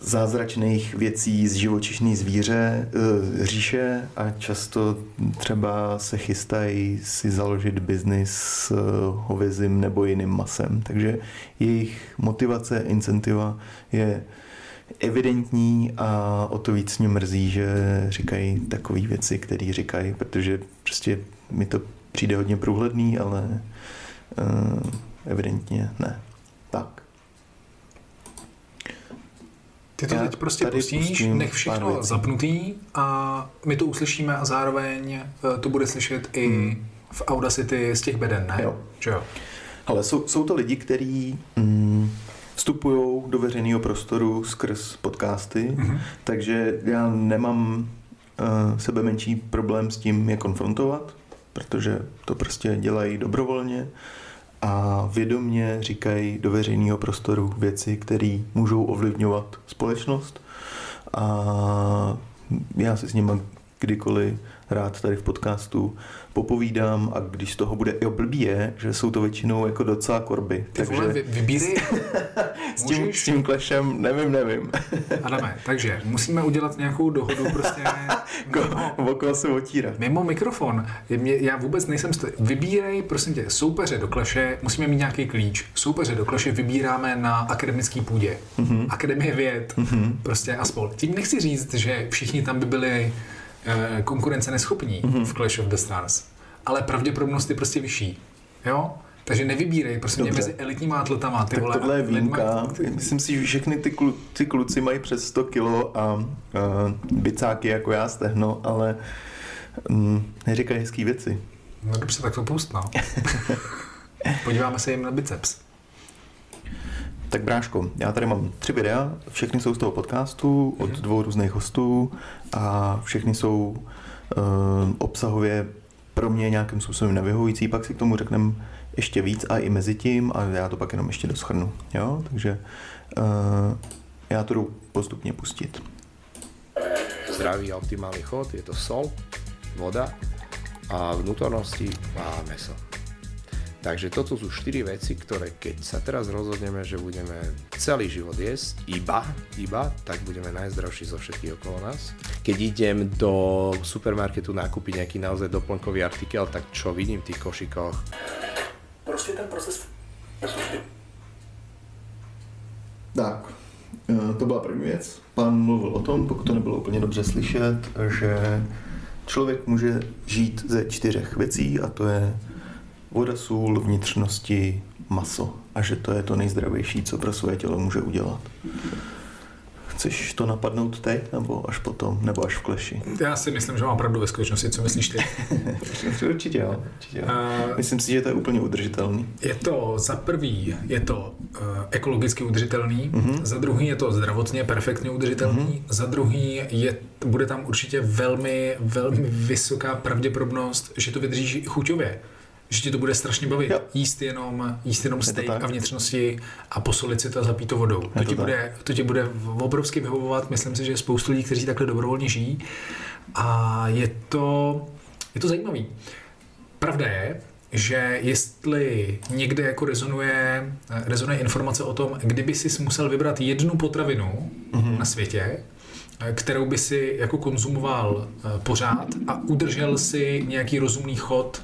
zázračných věcí z živočišný zvíře eh, říše a často třeba se chystají si založit biznis s eh, hovězím nebo jiným masem. Takže jejich motivace, incentiva je evidentní a o to víc mě mrzí, že říkají takové věci, které říkají, protože prostě mi to přijde hodně průhledný, ale uh, evidentně ne. Tak. Ty to Já teď prostě pustíš, nech všechno zapnutý a my to uslyšíme a zároveň eh, to bude slyšet i hmm. v Audacity z těch beden, ne? Jo. Že jo? Ale jsou, jsou to lidi, kteří mm, vstupují do veřejného prostoru skrz podcasty, mm-hmm. takže já nemám uh, sebe menší problém s tím je konfrontovat, protože to prostě dělají dobrovolně a vědomně říkají do veřejného prostoru věci, které můžou ovlivňovat společnost. A já si s nimi kdykoliv rád tady v podcastu popovídám a když z toho bude, jo blbý je, že jsou to většinou jako docela korby. Ty takže... vole, vy, vybírej. s, tím, s tím klešem, nevím, nevím. Adame, takže musíme udělat nějakou dohodu prostě mimo, okolo se otírat. Mimo mikrofon. Mě, já vůbec nejsem stoj... Vybírej, prosím tě, soupeře do kleše, musíme mít nějaký klíč. Soupeře do kleše vybíráme na akademický půdě. Mm-hmm. Akademie věd, mm-hmm. prostě a spol. Tím nechci říct, že všichni tam by byli konkurence neschopní mm-hmm. v Clash of the Stars, ale pravděpodobnost je prostě vyšší. Jo? Takže nevybírej, prostě mě mezi elitníma atletama. Ty tak vole, tohle je výjimka. Lidma... Myslím si, že všechny ty, klu, ty kluci mají přes 100 kilo a uh, bicáky jako já stehno, ale um, neříkají hezký věci. No dobře, tak to pust, no. Podíváme se jim na biceps. Tak bráško, já tady mám tři videa, všechny jsou z toho podcastu od mhm. dvou různých hostů a všechny jsou uh, obsahově pro mě nějakým způsobem nevyhovující, pak si k tomu řekneme ještě víc a i mezi tím a já to pak jenom ještě doschrnu. Jo? Takže uh, já to jdu postupně pustit. Zdravý a optimální chod, je to sol, voda a vnútornosti a meso. Takže toto sú 4 veci, ktoré keď sa teraz rozhodneme, že budeme celý život jesť iba, iba, tak budeme najzdravší zo všetkých okolo nás. Keď idem do supermarketu nakúpiť nejaký naozaj doplnkový artikel, tak čo vidím v tých košikoch? Prostě ten proces... Tak, e, to byla první věc. Pán mluvil o tom, pokud to nebylo úplně dobře slyšet, že člověk může žít ze čtyřech věcí a to je voda, sůl, vnitřnosti, maso. a že to je to nejzdravější, co pro své tělo může udělat. Chceš to napadnout teď, nebo až potom, nebo až v kleši? Já si myslím, že mám pravdu ve skutečnosti. Co myslíš ty? určitě jo. Určitě jo. Uh, myslím si, že to je úplně udržitelný. Je to za prvý, je to uh, ekologicky udržitelný, uh-huh. za druhý je to zdravotně perfektně udržitelný, uh-huh. za druhý je, bude tam určitě velmi, velmi vysoká pravděpodobnost, že to vydrží chuťově že ti to bude strašně bavit. Jo. Jíst jenom, jíst jenom steak a vnitřnosti a posolit si to a zapít to vodou. To, to, ti bude, to ti bude obrovsky vyhovovat. Myslím si, že je spoustu lidí, kteří takhle dobrovolně žijí. A je to, je to zajímavý. Pravda je, že jestli někde jako rezonuje, rezonuje informace o tom, kdyby si musel vybrat jednu potravinu mm-hmm. na světě, kterou by si jako konzumoval eh, pořád a udržel si nějaký rozumný chod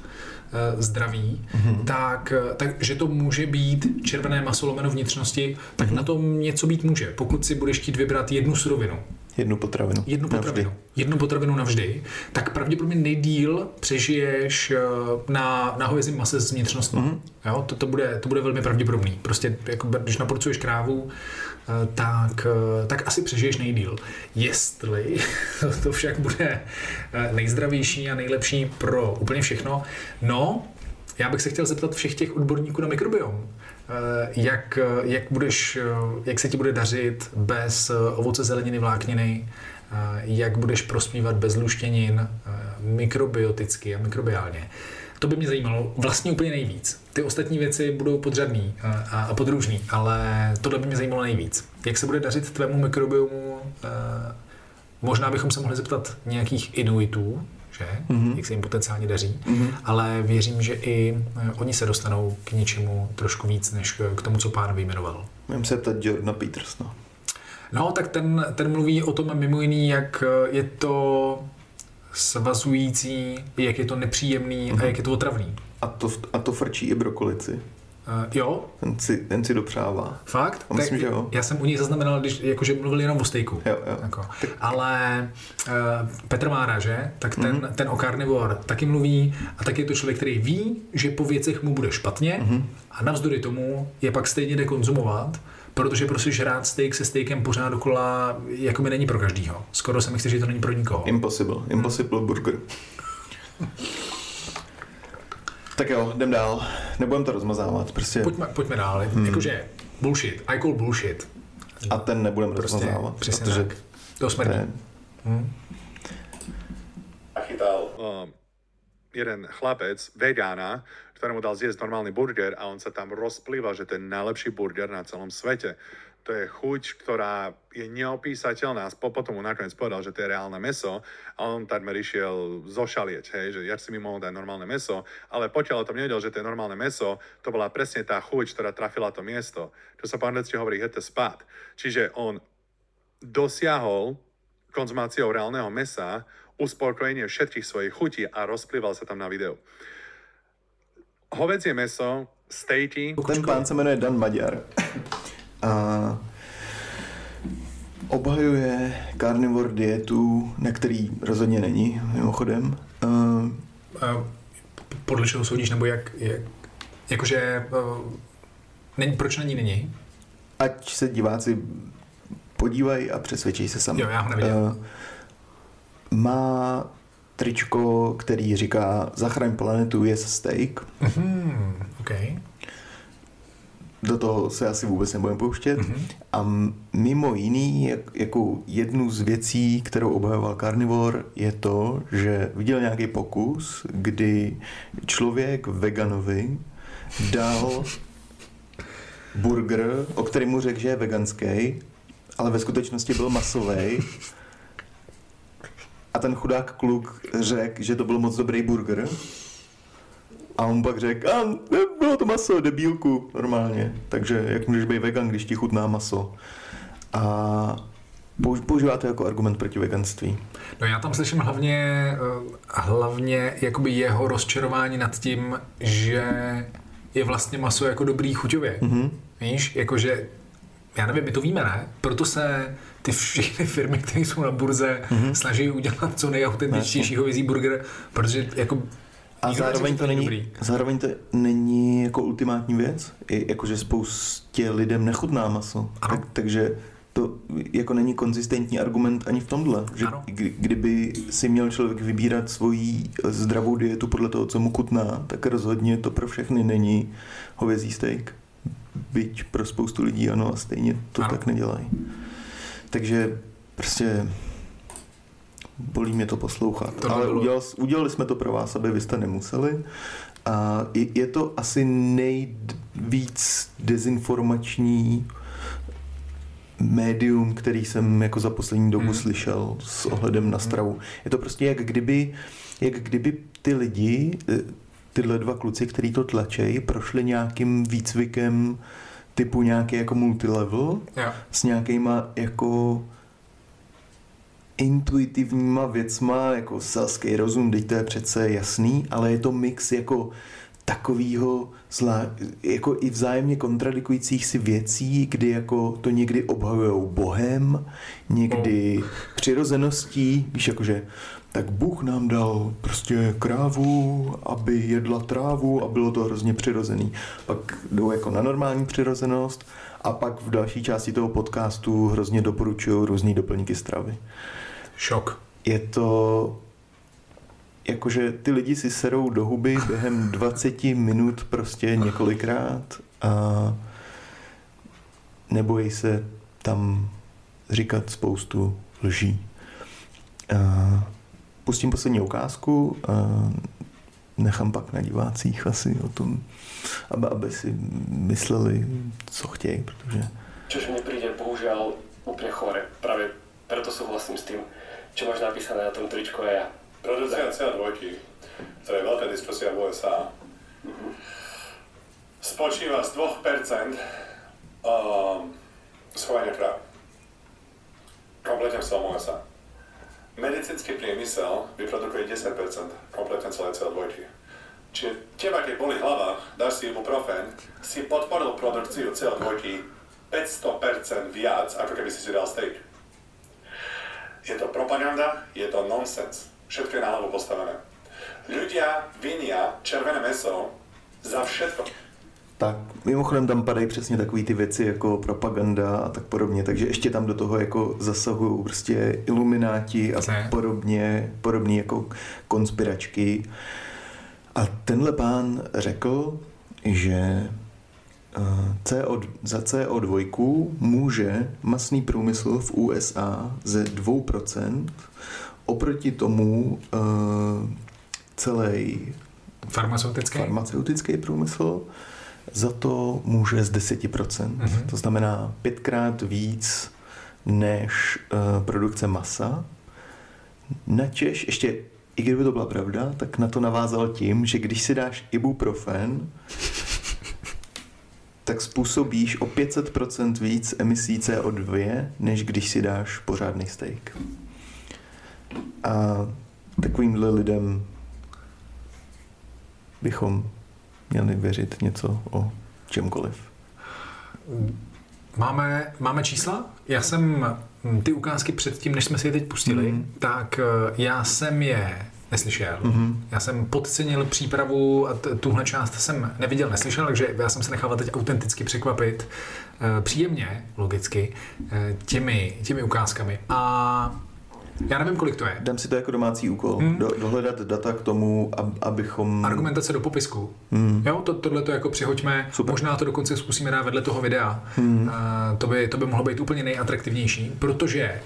zdraví, mm-hmm. tak, eh, tak, že to může být červené maso lomeno vnitřnosti, tak mm-hmm. na tom něco být může, pokud si budeš chtít vybrat jednu surovinu. Jednu potravinu. Jednu potravinu. Navždy. Jednu potravinu navždy. Tak pravděpodobně nejdíl přežiješ eh, na, na hovězím mase s vnitřností. Mm-hmm. Jo, to, to, bude, to bude velmi pravděpodobný. Prostě jako, když naporcuješ krávu, Eh, tak, eh, tak asi přežiješ nejdíl. Jestli to však bude eh, nejzdravější a nejlepší pro úplně všechno, no, já bych se chtěl zeptat všech těch odborníků na mikrobiom. Jak, jak, budeš, jak se ti bude dařit bez ovoce, zeleniny, vlákniny, jak budeš prospívat bez luštěnin mikrobioticky a mikrobiálně. To by mě zajímalo vlastně úplně nejvíc. Ty ostatní věci budou podřadný a, a, a podružný, ale tohle by mě zajímalo nejvíc. Jak se bude dařit tvému mikrobiomu? E, možná bychom se mohli zeptat nějakých inuitů, že? Mm-hmm. jak se jim potenciálně daří, mm-hmm. ale věřím, že i e, oni se dostanou k něčemu trošku víc, než k tomu, co pán vyjmenoval. Můžeme se ptat Jordana Petersona. No, tak ten, ten mluví o tom mimo jiný, jak je to svazující, jak je to nepříjemný uh-huh. a mhm. jak je to otravný. A to, a to frčí i brokolici. Uh, jo. Ten si, ten si dopřává. Fakt? A myslím, tak, že jo. Já jsem u něj zaznamenal, když, jakože mluvil jenom o stejku. Jo, jo. Jako. Tak... Ale uh, Petr Mára, že? Tak ten, uh-huh. ten o carnivore taky mluví a taky je to člověk, který ví, že po věcech mu bude špatně uh-huh. a navzdory tomu je pak stejně jde konzumovat protože prostě žrát steak se steakem pořád dokola jako mi není pro každýho. Skoro se mi chce, že to není pro nikoho. Impossible. Impossible hmm. burger. tak jo, jdem dál. Nebudem to rozmazávat. Prostě... Pojďme, pojďme dál. Hmm. Jakože bullshit. I call bullshit. A ten nebudeme prostě, rozmazávat. Přesně protože tak. To smrdí. Ten... Hmm. Chytal um, jeden chlapec, vegána, ktorému dal zjesť normálny burger a on sa tam rozplýval, že to je najlepší burger na celom svete. To je chuť, ktorá je neopísateľná. A potom mu nakoniec povedal, že to je reálne meso a on takmer išiel zošalieť, hej, že jak si mi mohol dať normálne meso, ale pokiaľ o tom nevedel, že to je normálne meso, to bola presne tá chuť, ktorá trafila to miesto. Čo sa po anglicky hovorí hit the spot. Čiže on dosiahol konzumáciou reálneho mesa uspokojenie všetkých svojich chutí a rozplýval sa tam na videu hovedzie meso, stejky. Ten pán se jmenuje Dan Maďar. A obhajuje carnivore dietu, na který rozhodně není, mimochodem. A podle čeho soudíš, nebo jak, jak jakože, uh, není, proč na ní není? Ať se diváci podívají a přesvědčí se sami. Jo, já ho neviděl. Uh, má tričko, který říká Zachraň planetu, je steak. Mm-hmm, okay. Do toho se asi vůbec nebudeme pouštět. Mm-hmm. A mimo jiný, jak, jako jednu z věcí, kterou obhajoval Carnivore, je to, že viděl nějaký pokus, kdy člověk veganovi dal burger, o kterém mu řekl, že je veganský, ale ve skutečnosti byl masový a ten chudák kluk řekl, že to byl moc dobrý burger. A on pak řekl, a bylo to maso, debílku, normálně. Takže jak můžeš být vegan, když ti chutná maso? A používá to jako argument proti veganství. No já tam slyším hlavně, eh, hlavně jakoby jeho rozčarování nad tím, že je vlastně maso jako dobrý chuťově. Mm-hmm. Víš, jakože, já nevím, my to víme, ne? Proto se ty všechny firmy, které jsou na burze, mm-hmm. snaží udělat co nejautentičtější hovězí burger, protože jako A zároveň to, není, dobrý. zároveň to není jako ultimátní věc, I, jakože spoustě lidem nechutná maso. Ano. Tak, takže to jako není konzistentní argument ani v tomhle. Že Ano. kdy, kdyby si měl člověk vybírat svoji zdravou dietu podle toho, co mu chutná, tak rozhodně to pro všechny není hovězí steak. Byť pro spoustu lidí ano a stejně to Ano. tak nedělají. Takže prostě bolí mě to poslouchat. To Ale udělal, udělali jsme to pro vás, aby vy jste nemuseli. A je, je to asi nejvíc dezinformační médium, který jsem jako za poslední dobu Hmm. slyšel s ohledem na stravu. Je to prostě jak kdyby, jak kdyby ty lidi, eh, tyhle dva kluci, který to tlačejí, prošli nějakým výcvikem typu nějaký jako multilevel Jo. s nějakýma jako intuitivníma věcma, jako selský rozum, teď to je přece jasný, ale je to mix jako takovýho zlá, jako i vzájemně kontradikujících si věcí, kdy jako to někdy obhajujou bohem, někdy přirozeností, víš, jakože tak Bůh nám dal prostě krávu, aby jedla trávu a bylo to hrozně přirozený. Pak jdou jako na normální přirozenost a pak v další části toho podcastu hrozně doporučují různý doplňky stravy. Šok. Je to jakože ty lidi si serou do huby během 20 minut prostě několikrát a nebojí se tam říkat spoustu lží. A pustím poslední ukázku a nechám pak na divácích asi o tom, aby, aby si mysleli, co chtějí, protože Čož mne príde bohužiaľ úplne chore. Práve preto súhlasím s tým, čo máš napísané na tom tričku a ja. Produkcia CO2, to je veľká diskusia v USA, spočíva z 2% um, schovania kráv. Kompletne v celom USA. Medicínsky priemysel vyprodukuje 10% kompletne celé CO2. Čiže teba, keď boli hlava, dáš si ibuprofen, si podporil produkciu CO2 500% viac, ako keby si si dal steak. Je to propaganda, je to nonsens. Všetko je na hlavu postavené. Ľudia vinia červené meso za všetko. Tak, mimochodem tam padají přesně takové ty věci jako propaganda a tak podobně, takže ještě tam do toho jako zasahují prostě ilumináti a Ne. podobně, podobný jako konspiračky. A tenhle pán řekl, že eh, CO, za CO2 může masný průmysl v USA ze 2% oproti tomu uh, celý Farmaceutický? farmaceutický průmysl za to může z 10%. Mhm. To znamená pětkrát víc než uh, produkce masa. Načež, ještě i kdyby to byla pravda, tak na to navázal tím, že když si dáš ibuprofen, tak způsobíš o 500% víc emisí CO2, než když si dáš pořádný steak. A takovýmhle lidem bychom měli věřit něco o čemkoliv. Máme, máme čísla? Já jsem hm, ty ukázky předtím, než jsme si je teď pustili, Mhm. tak eh, já jsem je neslyšel. Mhm. Já jsem podcenil přípravu a t- tuhle část jsem neviděl, neslyšel, takže já jsem se nechával teď autenticky překvapit eh, příjemně, logicky, eh, těmi, těmi ukázkami. A já nevím, kolik to je. Dám si to jako domácí úkol. Hmm. Do, dohledat data k tomu, ab, abychom... Argumentace do popisku. Hmm. Jo, to, tohle to jako přihoďme, Super. možná to dokonce zkusíme dát vedle toho videa. Hmm. A to, by, to by mohlo být úplně nejatraktivnější, protože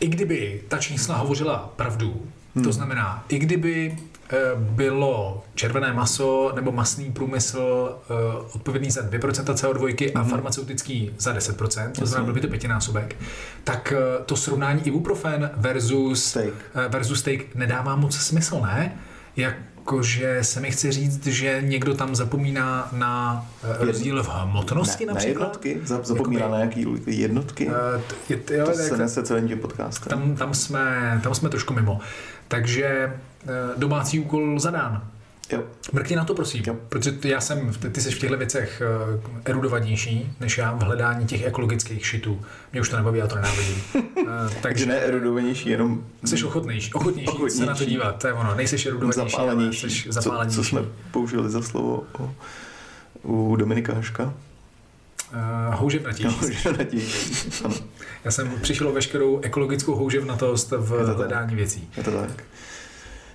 i kdyby ta čísla hovořila pravdu, Hmm. to znamená, i kdyby bylo červené maso nebo masný průmysl eh, odpovědný za 2% CO2 a Mhm. farmaceutický za 10%, to znamená, byl by to pětinásobek, tak eh, to srovnání ibuprofen versus Steak. eh, versus steak nedává moc smysl, ne? Jakože se mi chce říct, že někdo tam zapomíná na eh, rozdíl v hmotnosti na, na například. jednotky? Zap- Zapomíná Jakoby- na nějaký jednotky? Eh, je, jo, to se nese celým tím podcastem. tam, tam, jsme, tam jsme trošku mimo. Takže eh, domácí úkol zadán. Jo. Mrkni na to, prosím, Jo. protože ty, já jsem, ty, jsi v těchto věcech uh, erudovanější než já v hledání těch ekologických šitů. Mě už to nebaví, já to nenávidím. Uh, Takže takže ne erudovanější, jenom jsi ochotnější, ochotnější, ochotnější, se na to dívat, to je ono, nejseš erudovanější, ale zapálenější. jsi Co, zapálenější. co jsme použili za slovo o, u Dominika Haška? Uh, houževnatější. Že nadější. Ano, Já jsem přišel o veškerou ekologickou houževnatost v hledání věcí. je to tak.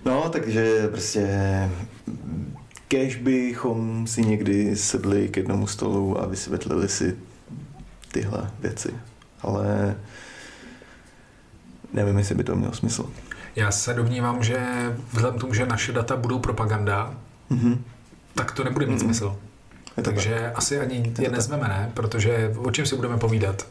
No, takže prostě kež bychom si někdy sedli k jednomu stolu a vysvětlili si tyhle věci. Ale nevím, jestli by to mělo smysl. Já se domnívám, že vzhledem k tomu, že naše data budou propaganda, Mhm. tak to nebude mít Mhm. smysl. Je to Takže asi ani je tak. nezveme, ne? Protože o čem si budeme povídat?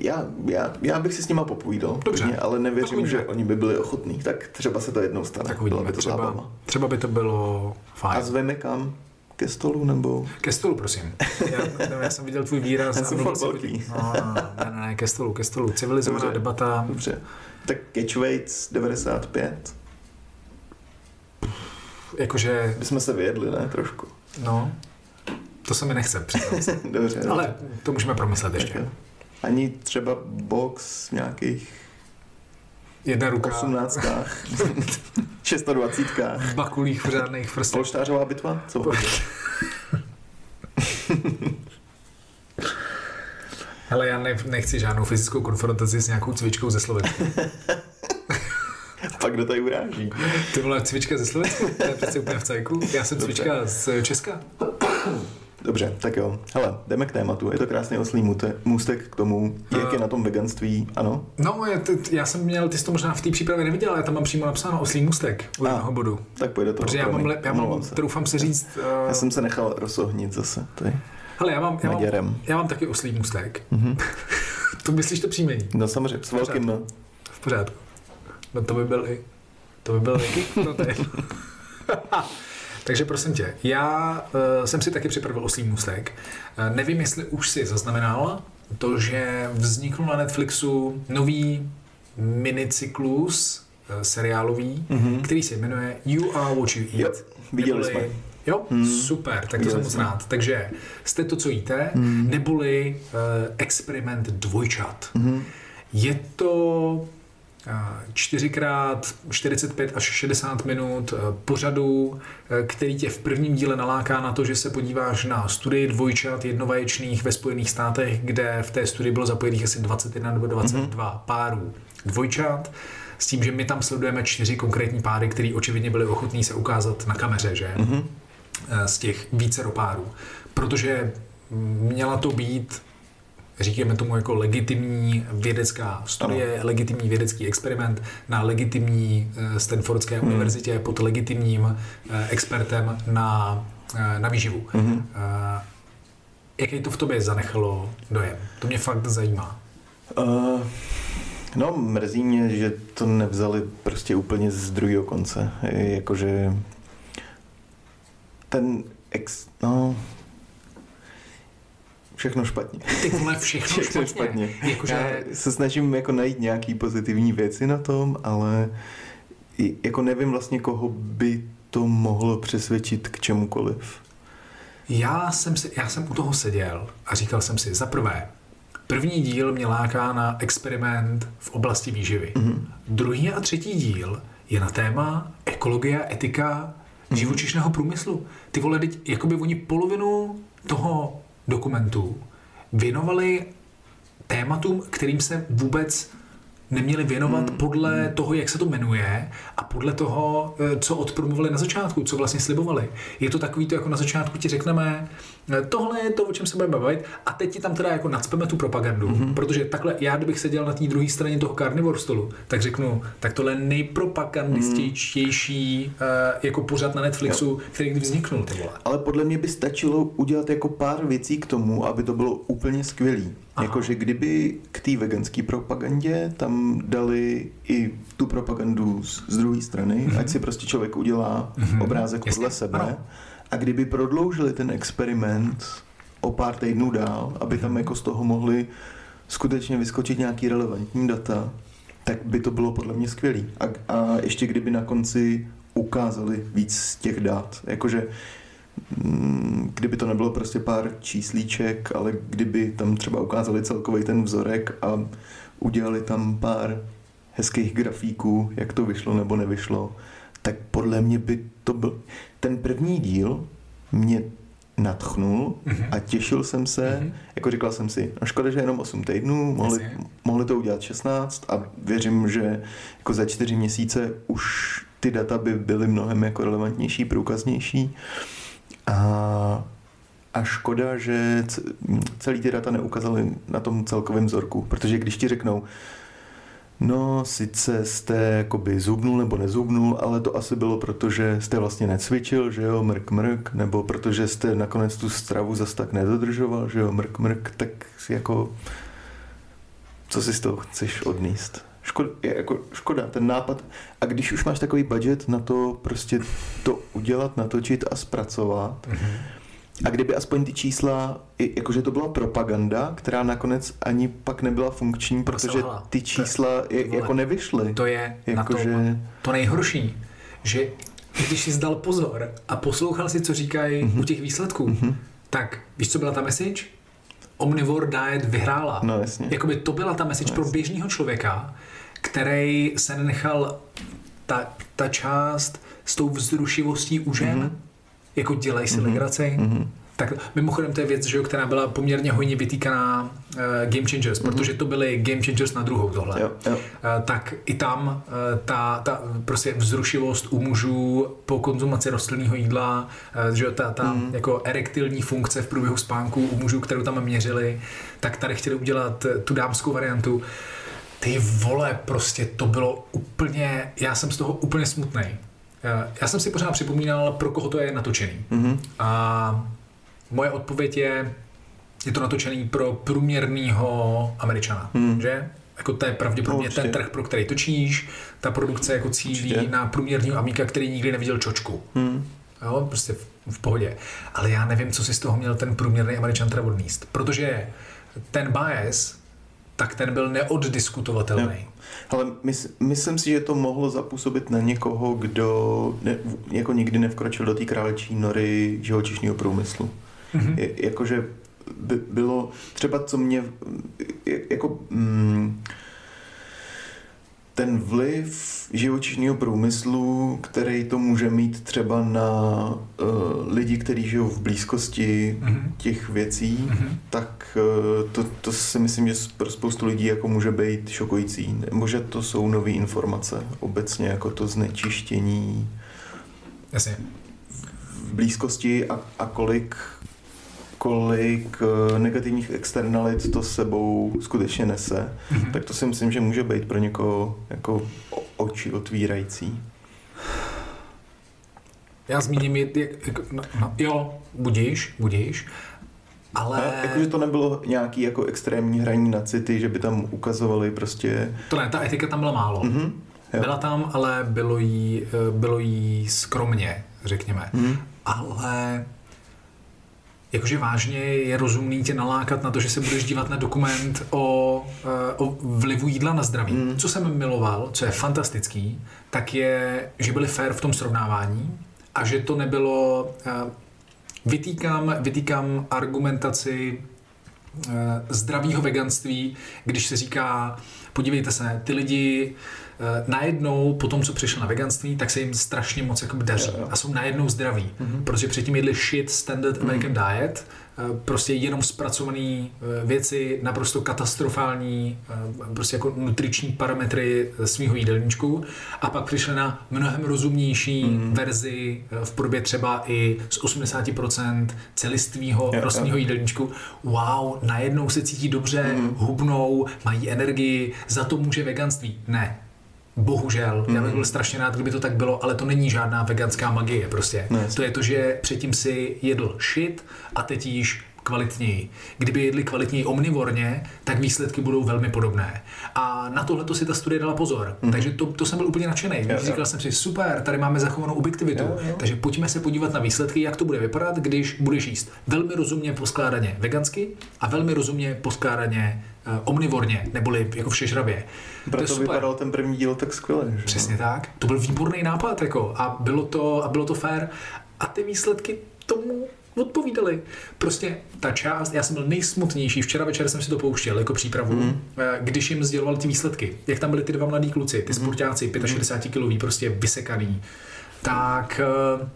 Já, já, já bych si s nima popovídal, Dobře. klidně, ale nevěřím, že oni by byli ochotní. Tak třeba se to jednou stane. Tak uvidíme. by to Třeba, zábava. třeba by to bylo A fajn. zveme kam? Ke stolu nebo... Ke stolu, prosím. Já, no, já jsem viděl tvůj výraz. Já a jsem velký. No, no, ne, ne, ne, ke stolu, ke stolu. Civilizovaná Dobře. debata. Dobře. Tak Catchweights 95. Jakože, Bychom se vyjedli, ne? Trošku. no, to se mi nechce přiznat. Dobře. Ale to můžeme promyslet ještě. jo. Ani třeba box nějakých Jedna ruka 18. 26. v bakulích v žádných prstech. Polštářová bitva? Co? Po- Hele, já ne, nechci žádnou fyzickou konfrontaci s nějakou cvičkou ze Slovensku. Pak kdo tady uráží? Ty vole, cvička ze Slovensku? To je přece úplně v cajku. Já jsem Dobře. cvička z Česka. Dobře, tak jo. Hele, jdeme k tématu. Je to krásný oslý můstek k tomu, jak je na tom veganství. Ano? No, já, t, já jsem měl, ty jsi to možná v té přípravě neviděl, já tam mám přímo napsáno oslý můstek u jednoho bodu. Tak pojde to. Protože já mám, já mám troufám si říct, Já uh, jsem se nechal rozohnit zase. Je hele, já mám, já, mám, já mám taky oslý můstek. Mhm. to myslíš to příjmení? No samozřejmě, s velkým no. V pořádku. No to by byl i, to by byl i, no to je. Takže prosím tě, já uh, jsem si taky připravil oslý můstek. Uh, nevím, jestli už si zaznamenal to, že vznikl na Netflixu nový minicyklus uh, seriálový, Mhm. který se jmenuje You Are What You Eat. Jo, viděli Neboli- jsme. Jo, Hmm. super, tak to jsem moc rád. Takže jste to, co jíte, Hmm. neboli uh, experiment dvojčat. Mhm. Je to čtyřikrát 45 až 60 minut eh, pořadu, eh, který tě v prvním díle naláká na to, že se podíváš na studii dvojčat jednovaječných ve Spojených státech, kde v té studii bylo zapojených asi 21 nebo 22 párů dvojčat, s tím, že my tam sledujeme čtyři konkrétní páry, které očividně byly ochotní se ukázat na kameře, že? Mhm. eh, z těch vícero párů. Protože měla to být říkáme tomu jako legitimní vědecká studie, ano. legitimní vědecký experiment na legitimní eh, Stanfordské Hmm. univerzitě pod legitimním eh, expertem na, eh, na výživu. Eh, Jaký to v tobě zanechalo dojem? To mě fakt zajímá. Uh, no, mrzí mě, že to nevzali prostě úplně z druhého konce. Jakože ten ex... No, všechno špatně. Ty vole, všechno, Všechno špatně. Jakože, Já se snažím jako najít nějaký pozitivní věci na tom, ale jako nevím vlastně, koho by to mohlo přesvědčit k čemukoliv. Já jsem, si, já jsem u toho seděl a říkal jsem si, za prvé, první díl mě láká na experiment v oblasti výživy. Mhm. Mm-hmm. Druhý a třetí díl je na téma ekologie a etika Mhm. živočišného průmyslu. Ty vole, teď, jakoby oni polovinu toho dokumentu věnovali tématům, kterým se vůbec neměli věnovat Hmm. podle toho, jak se to jmenuje a podle toho, eh, co odpromovali na začátku, co vlastně slibovali. Je to takový to, jako na začátku ti řekneme, eh, tohle je to, o čem se budeme bavit a teď ti tam teda jako nadspeme tu propagandu, Hmm. protože takhle, já kdybych seděl na té druhé straně toho carnivore stolu, tak řeknu, tak tohle je nejpropagandističtější eh, jako pořad na Netflixu, který kdy vzniknul, ty vole. Ale podle mě by stačilo udělat jako pár věcí k tomu, aby to bylo úplně skvělý. Jakože kdyby k té veganské propagandě tam dali i tu propagandu z, z druhé strany, mm-hmm. ať si prostě člověk udělá mm-hmm. obrázek Jasně, podle sebe. ano. A kdyby prodloužili ten experiment o pár týdnů dál, aby tam jako z toho mohli skutečně vyskočit nějaký relevantní data, tak by to bylo podle mě skvělý. A, a ještě kdyby na konci ukázali víc z těch dát. Jakože kdyby to nebylo prostě pár číslíček, ale kdyby tam třeba ukázali celkový ten vzorek a udělali tam pár hezkých grafíků, jak to vyšlo nebo nevyšlo, tak podle mě by to byl... Ten první díl mě nadchnul mm-hmm. a těšil jsem se, mm-hmm. jako říkal jsem si, no škoda, že jenom 8 týdnů, mohli, mohli to udělat 16 a věřím, že jako za 4 měsíce už ty data by byly mnohem jako relevantnější, průkaznější a, a škoda, že celý ty data neukázali na tom celkovém vzorku, protože když ti řeknou, No, sice jste jakoby zubnul nebo nezubnul, ale to asi bylo proto, že jste vlastně necvičil, že jo, mrk mrk, nebo protože jste nakonec tu stravu zas tak nedodržoval, že jo, mrk mrk, tak jako co si z toho chceš odníst? Škoda, jako, škoda, ten nápad. A když už máš takový budget na to prostě to udělat, natočit a zpracovat, mm-hmm a kdyby aspoň ty čísla, jakože to byla propaganda, která nakonec ani pak nebyla funkční, protože ty čísla je, jako nevyšly. To je jako na že... to nejhorší, že když jsi zdal pozor a poslouchal si, co říkají mm-hmm. u těch výsledků, mm-hmm. tak víš, co byla ta message? Omnivore diet vyhrála. No jasně. Jakoby to byla ta message no, pro běžného člověka, který se nechal ta, ta část s tou vzrušivostí u žen, mm-hmm jako dělají si mm-hmm. legraci. Mm-hmm. Tak mimochodem to je věc, že jo, která byla poměrně hojně vytýkaná uh, Game Changers, mm-hmm. protože to byly Game Changers na druhou tohle. Jo, jo. Uh, tak i tam uh, ta, ta prostě vzrušivost u mužů po konzumaci rostlinného jídla, uh, že jo, ta, ta mm. jako erektilní funkce v průběhu spánku u mužů, kterou tam měřili, tak tady chtěli udělat tu dámskou variantu. Ty vole, prostě to bylo úplně, já jsem z toho úplně smutný. Já jsem si pořád připomínal, pro koho to je natočený. Mm-hmm. A moje odpověď je, je to natočený pro průměrného američana, mm. že? Jako to je pravděpodobně no, ten trh, pro který točíš, ta produkce jako cílí určitě. na průměrného amíka, který nikdy neviděl čočku. Mm. Jo, prostě v, v pohodě. Ale já nevím, co si z toho měl ten průměrný američan teda odníst. Protože ten bias, tak ten byl neoddiskutovatelný. Ale mys, myslím si, že to mohlo zapůsobit na někoho, kdo ne, jako nikdy nevkročil do té králečí nory živočišního průmyslu. Mm-hmm. Je, jakože by bylo třeba, co mě jako mm, ten vliv živočišního průmyslu, který to může mít třeba na uh, lidi, kteří žijou v blízkosti mm-hmm. těch věcí, mm-hmm. tak uh, to, to si myslím, že pro spoustu lidí jako může být šokující. Možná to jsou nové informace obecně, jako to znečištění Jasně. v blízkosti a, a kolik kolik eh, negativních externalit to sebou skutečně nese, mm-hmm. tak to si myslím, že může být pro někoho jako oči otvírající. Já zmíním, jak, jak, no, no, jo, budíš, budíš, ale... jakože to nebylo nějaký jako extrémní hraní na city, že by tam ukazovali prostě... To ne, ta etika tam byla málo. Mm-hmm. Jo. Byla tam, ale bylo jí, eh, bylo jí skromně, řekněme. Mm-hmm. Ale jakože vážně je rozumný tě nalákat na to, že se budeš dívat na dokument o, eh, o vlivu jídla na zdraví. Mm. Co jsem miloval, co je fantastický, tak je, že byli fair v tom srovnávání a že to nebylo... Eh, vytýkám, vytýkám argumentaci eh, zdravého veganství, když se říká, podívejte se, ty lidi Eh, najednou po tom, co přišel na veganství, tak se jim strašně moc jako daří a jsou najednou zdraví, mm-hmm. protože předtím jedli shit standard mm-hmm. American diet, eh, prostě jenom zpracované eh, věci, naprosto katastrofální, prostě jako nutriční parametry svého jídelníčku a pak přišli na mnohem rozumnější mm. verzi v podobě třeba i z 80% celistvého rostlinného jídelníčku. Wow, najednou se cítí dobře, mm. hubnou, mají energii, za to může veganství. Ne, Bohužel, mm. já bych mhm. byl strašně rád, kdyby to tak bylo, ale to není žádná veganská magie prostě. Ne. To je to, že předtím si jedl shit a teď jíš kvalitněji. Kdyby jedli kvalitněji omnivorně, tak výsledky budou velmi podobné. A na tohle to si ta studie dala pozor. Mm. Takže to, to jsem byl úplně nadšený. Jo, Říkal jsem si, super, tady máme zachovanou objektivitu. Jo, jo. Takže pojďme se podívat na výsledky, jak to bude vypadat, když budeš jíst velmi rozumně poskládaně vegansky a velmi rozumně poskládaně omnivorně, neboli jako všežravě. Proto to vypadal ten první díl tak skvěle. Že? Přesně tak. To byl výborný nápad jako, a bylo to, a bylo to fair. A ty výsledky tomu odpovídali. Prostě ta část, já jsem byl nejsmutnější, včera večer jsem si to pouštěl jako přípravu, mm. když jim sděloval ty výsledky. Jak tam byli ty dva mladí kluci, ty mm. sportáci, 65 kiloví, prostě vysekaný. Tak eh,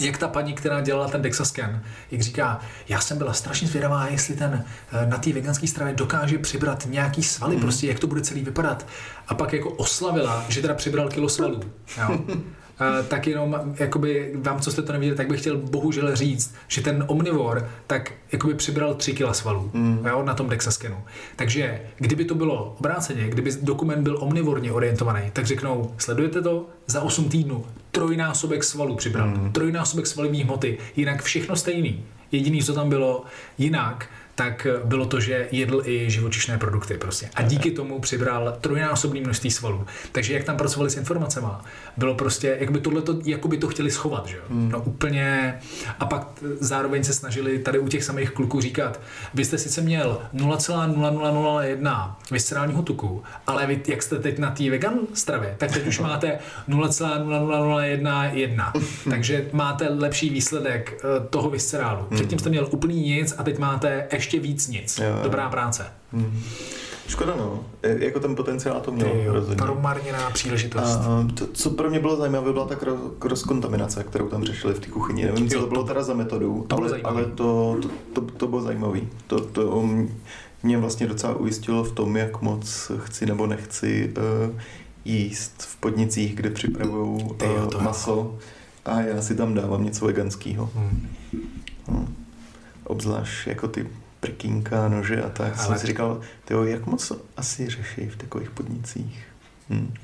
jak ta paní, která dělala ten Dexascan, jak říká, já jsem byla strašně zvědavá, jestli ten eh, na té veganské stravě dokáže přibrat nějaký svaly, mm. prostě jak to bude celý vypadat. A pak jako oslavila, že teda přibral kilo svalů. Jo? Tak jenom jakoby vám, co jste to neviděli, tak bych chtěl bohužel říct, že ten omnivor tak jakoby přibral 3 kila svalů mm. jo, na tom Dexaskenu. Takže kdyby to bylo obráceně, kdyby dokument byl omnivorně orientovaný, tak řeknou, sledujete to, za 8 týdnů trojnásobek svalů přibral, mm. trojnásobek svalivní hmoty, jinak všechno stejný. Jediný, co tam bylo jinak, tak bylo to, že jedl i živočišné produkty prostě. A díky tomu přibral trojnásobný množství svalů. Takže jak tam pracovali s informacemi, bylo prostě, jak by tohle, jako by to chtěli schovat, že Hmm. No úplně. A pak zároveň se snažili tady u těch samých kluků říkat, vy jste sice měl 0,0001 viscerálního tuku, ale vy, jak jste teď na té vegan stravě, tak teď už máte 0,0001. Takže máte lepší výsledek eh, toho viscerálu. Předtím jste měl úplný nic a teď máte ještě víc nic. Jo, Dobrá práce. Hmm. Škoda, no. Jako ten potenciál to měl Ty rozhodně. Promarněná příležitost. A to, co pro mě bylo zajímavé, byla ta rozkontaminace, kterou tam řešili v té kuchyni. Nevím, jo, co to bylo teda za metodu, to ale, ale to, to, to, to bylo zajímavé. To, to mě vlastně docela ujistilo v tom, jak moc chci nebo nechci uh, jíst v podnicích, kde připravují uh, maso a já si tam dávám něco veganského. Hmm. No. Obzvlášť jako ty prkínka, nože a tak. Ale... Jsem si říkal, tyjo, jak moc asi řeší v takových podnicích. Hmm.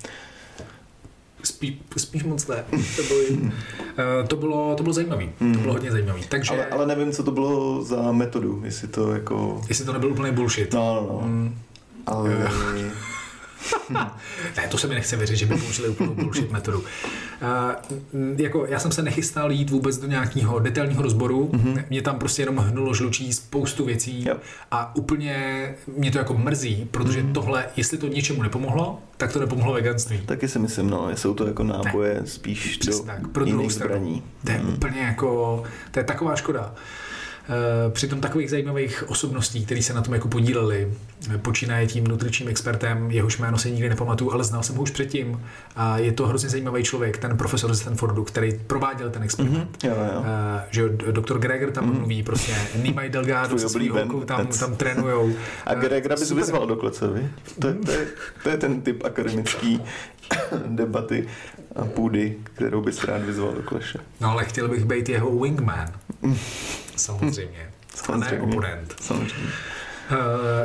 Spí, spíš moc ne. To, bylo, uh, to bylo, to bylo zajímavé. Hmm. To bylo hodně zajímavé. Takže... Ale, ale, nevím, co to bylo za metodu. Jestli to jako... Jestli to nebyl úplný bullshit. No, no, no. Hmm. Ale... Uh. ne, to se mi nechce věřit, že by použili úplnou bullshit metodu. Uh, jako, já jsem se nechystal jít vůbec do nějakého detailního rozboru, mm-hmm. mě tam prostě jenom hnulo žlučí spoustu věcí yep. a úplně mě to jako mrzí, protože mm-hmm. tohle, jestli to něčemu nepomohlo, tak to nepomohlo veganství. Taky si myslím, no, jsou to jako náboje ne. spíš do tak, pro jiných zbraní. To je mm. úplně jako, to je taková škoda. Eh, přitom takových zajímavých osobností, které se na tom jako podíleli, eh, počínaje tím nutričním expertem, jehož jméno se nikdy nepamatuju, ale znal jsem ho už předtím. A je to hrozně zajímavý člověk, ten profesor ze Stanfordu, který prováděl ten experiment. Mm-hmm, jo, jo. Uh, že doktor Greger tam mm-hmm. mluví, prostě Nimai Delgado se svým tam, tam trénujou. A Gregera bys vyzval do klece, vy? To, to, je, to je ten typ akademický debaty a půdy, kterou bys rád vyzval do kleše. No ale chtěl bych být jeho wingman. Samozřejmě. Samozřejmě. A ne oponent. Samozřejmě. Uh,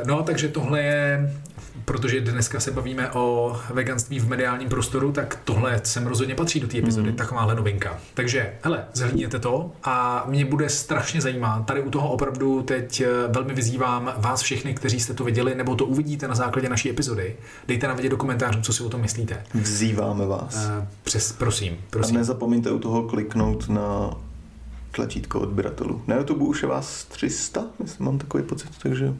no, takže tohle je protože dneska se bavíme o veganství v mediálním prostoru, tak tohle sem rozhodně patří do té epizody, mm. takováhle novinka. Takže, hele, zhlídněte to a mě bude strašně zajímat. Tady u toho opravdu teď eh, velmi vyzývám vás všechny, kteří jste to viděli, nebo to uvidíte na základě naší epizody. Dejte nám vědět do komentářů, co si o tom myslíte. Vzýváme vás. Uh, přes, prosím, prosím. A nezapomeňte u toho kliknout na tlačítko odběratelů. Na YouTube už je vás 300, myslím, mám takový pocit, takže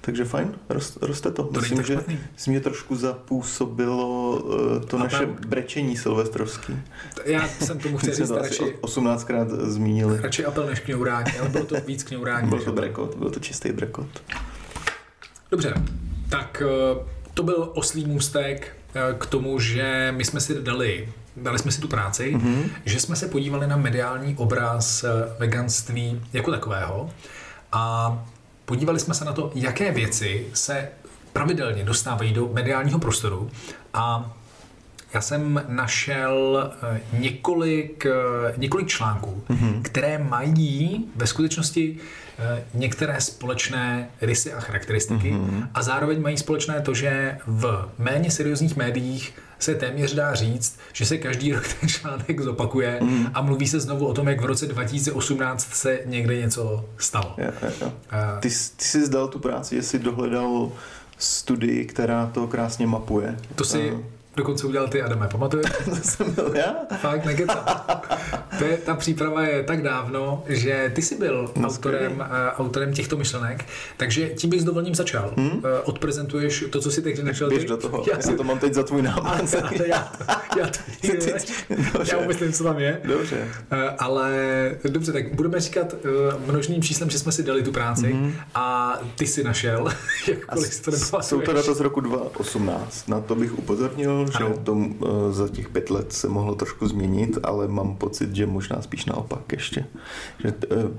takže fajn, roste to. to myslím, že mě trošku zapůsobilo uh, to A naše tam... brečení silvestrovský. Já jsem tomu chtěl říct radši... 18krát zmínili. Radši apel než kňourání, ale bylo to víc kňourání. Byl to brekot, byl to čistý brekot. Dobře, tak uh, to byl oslý můstek uh, k tomu, že my jsme si dali dali jsme si tu práci, mm-hmm. že jsme se podívali na mediální obraz veganství jako takového a podívali jsme se na to, jaké věci se pravidelně dostávají do mediálního prostoru a Já jsem našel eh, několik, eh, několik článků, mm-hmm. které mají ve skutečnosti eh, některé společné rysy a charakteristiky mm-hmm. a zároveň mají společné to, že v méně seriózních médiích se téměř dá říct, že se každý rok ten článek zopakuje mm. a mluví se znovu o tom, jak v roce 2018 se někde něco stalo. Jo, jo, jo. Ty, ty jsi zdal tu práci, jestli dohledal studii, která to krásně mapuje. To si dokonce udělal ty, Adame, pamatuješ? to jsem byl já? Fakt, nekecám. to je, ta příprava je tak dávno, že ty jsi byl no, autorem, uh, autorem těchto myšlenek, takže tím bych s dovolením začal. Hmm? Uh, odprezentuješ to, co si teď našel. Běž do toho, já, já si... to mám teď za tvůj nápad. já, já, já, to, já vůbec nevím, co tam je. Dobře. Uh, ale dobře, tak budeme říkat uh, množným číslem, že jsme si dali tu práci mm-hmm. a ty si našel, jakkoliv to Jsou to data z roku 2018. Na to bych upozornil, že to uh, za těch pět let se mohlo trošku změnit, ale mám pocit, že možná spíš naopak ještě. Že, uh,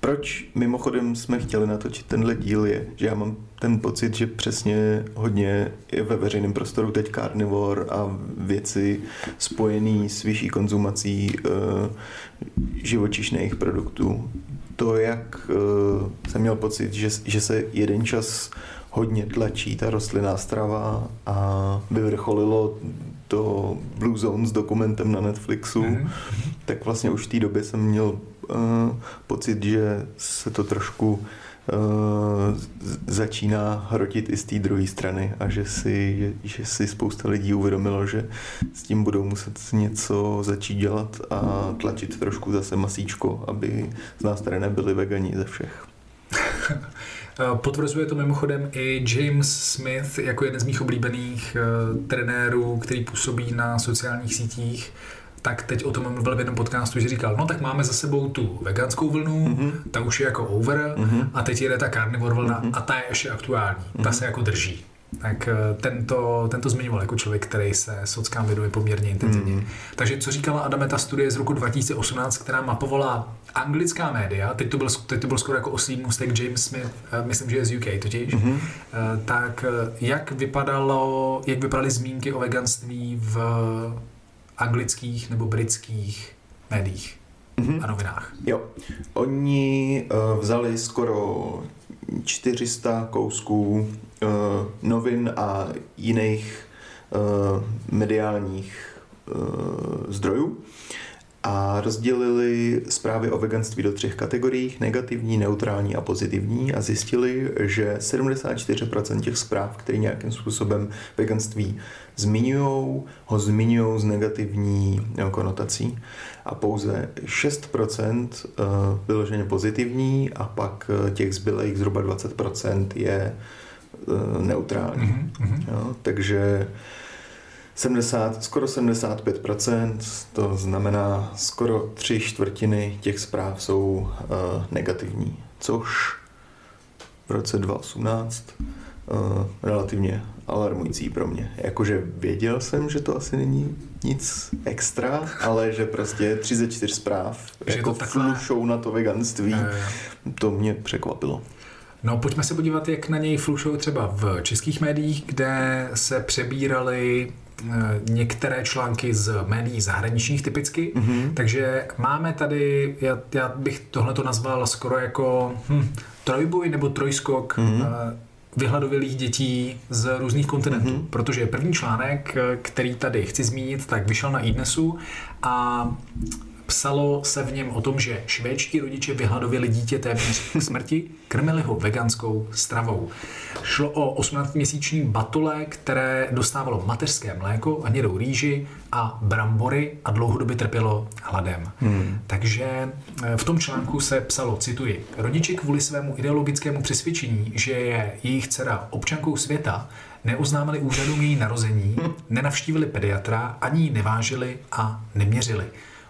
proč mimochodem jsme chtěli natočit tenhle díl je, že já mám ten pocit, že přesně hodně je ve veřejném prostoru teď carnivore a věci spojené s vyšší konzumací uh, živočišných produktů. To, jak uh, jsem měl pocit, že, že se jeden čas hodně tlačí ta rostlinná strava a vyvrcholilo to Blue Zone s dokumentem na Netflixu, mm-hmm. tak vlastně už v té době jsem měl uh, pocit, že se to trošku uh, začíná hrotit i z té druhé strany a že si, že, že si spousta lidí uvědomilo, že s tím budou muset něco začít dělat a tlačit trošku zase masíčko, aby z nás tady nebyli vegani ze všech. Eh, potvrzuje to mimochodem i James Smith jako jeden z mých oblíbených uh, trenérů, který působí na sociálních sítích tak teď o tom mluvil v jednom podcastu, že říkal, no tak máme za sebou tu veganskou vlnu, mm-hmm. ta už je jako over mm-hmm. a teď jede ta carnivore vlna mm-hmm. a ta je ještě aktuální, mm-hmm. ta mhm. se jako drží. Tak eh, tento, tento zmiňoval jako člověk, který se sockám věnuje poměrně intenzivně. Mm. Takže co říkala Adame, ta studie z roku 2018, která mapovala anglická média, teď to byl, teď to byl skoro jako oslý můstek James Smith, eh, myslím, že je z UK totiž, mm-hmm. tak jak vypadalo, jak vypadaly zmínky o veganství v anglických nebo britských médiích mm-hmm. a novinách? Jo. Oni uh, vzali skoro 400 kousků uh, novin a jiných uh, mediálních uh, zdrojů a rozdělili zprávy o veganství do třech kategorií, negativní, neutrální a pozitivní a zjistili, že 74% těch zpráv, které nějakým způsobem veganství zmiňují, ho zmiňují z negativní konotací a pouze 6% eh, vyloženě pozitivní a pak eh, těch zbylých zhruba 20% je eh, neutrální. Mm-hmm. Jo, takže 70, skoro 75%, to znamená skoro tři čtvrtiny těch zpráv jsou uh, negativní, což v roce 2018 uh, eh, relativně alarmující pro mě. Jakože věděl jsem, že to asi není nic extra, ale že prostě tři ze čtyř zpráv že jako takhle... flušou na to veganství, to mě překvapilo. No pojďme se podívat, jak na něj flušou třeba v českých médiích, kde se přebírali některé články z médií zahraničních typicky, mm-hmm. takže máme tady, já, já bych tohle to nazval skoro jako hm, trojboj nebo trojskok mm-hmm. vyhladovělých dětí z různých kontinentů, mm-hmm. protože první článek, eh, který tady chci zmínit, tak vyšel na iDnesu a Psalo se v něm o tom, že švédští rodiče vyhladověli dítě téměř k smrti, krmili ho veganskou stravou. Šlo o 18-měsíční batole, které dostávalo mateřské mléko hnědou rýži a brambory a dlouhodobě trpělo hladem. Hmm. Takže eh, v tom článku se psalo, cituji, rodiče kvůli svému ideologickému přesvědčení, že je jejich dcera občankou světa, neoznámili úřadům její narození, nenavštívili pediatra, ani ji nevážili a neměřili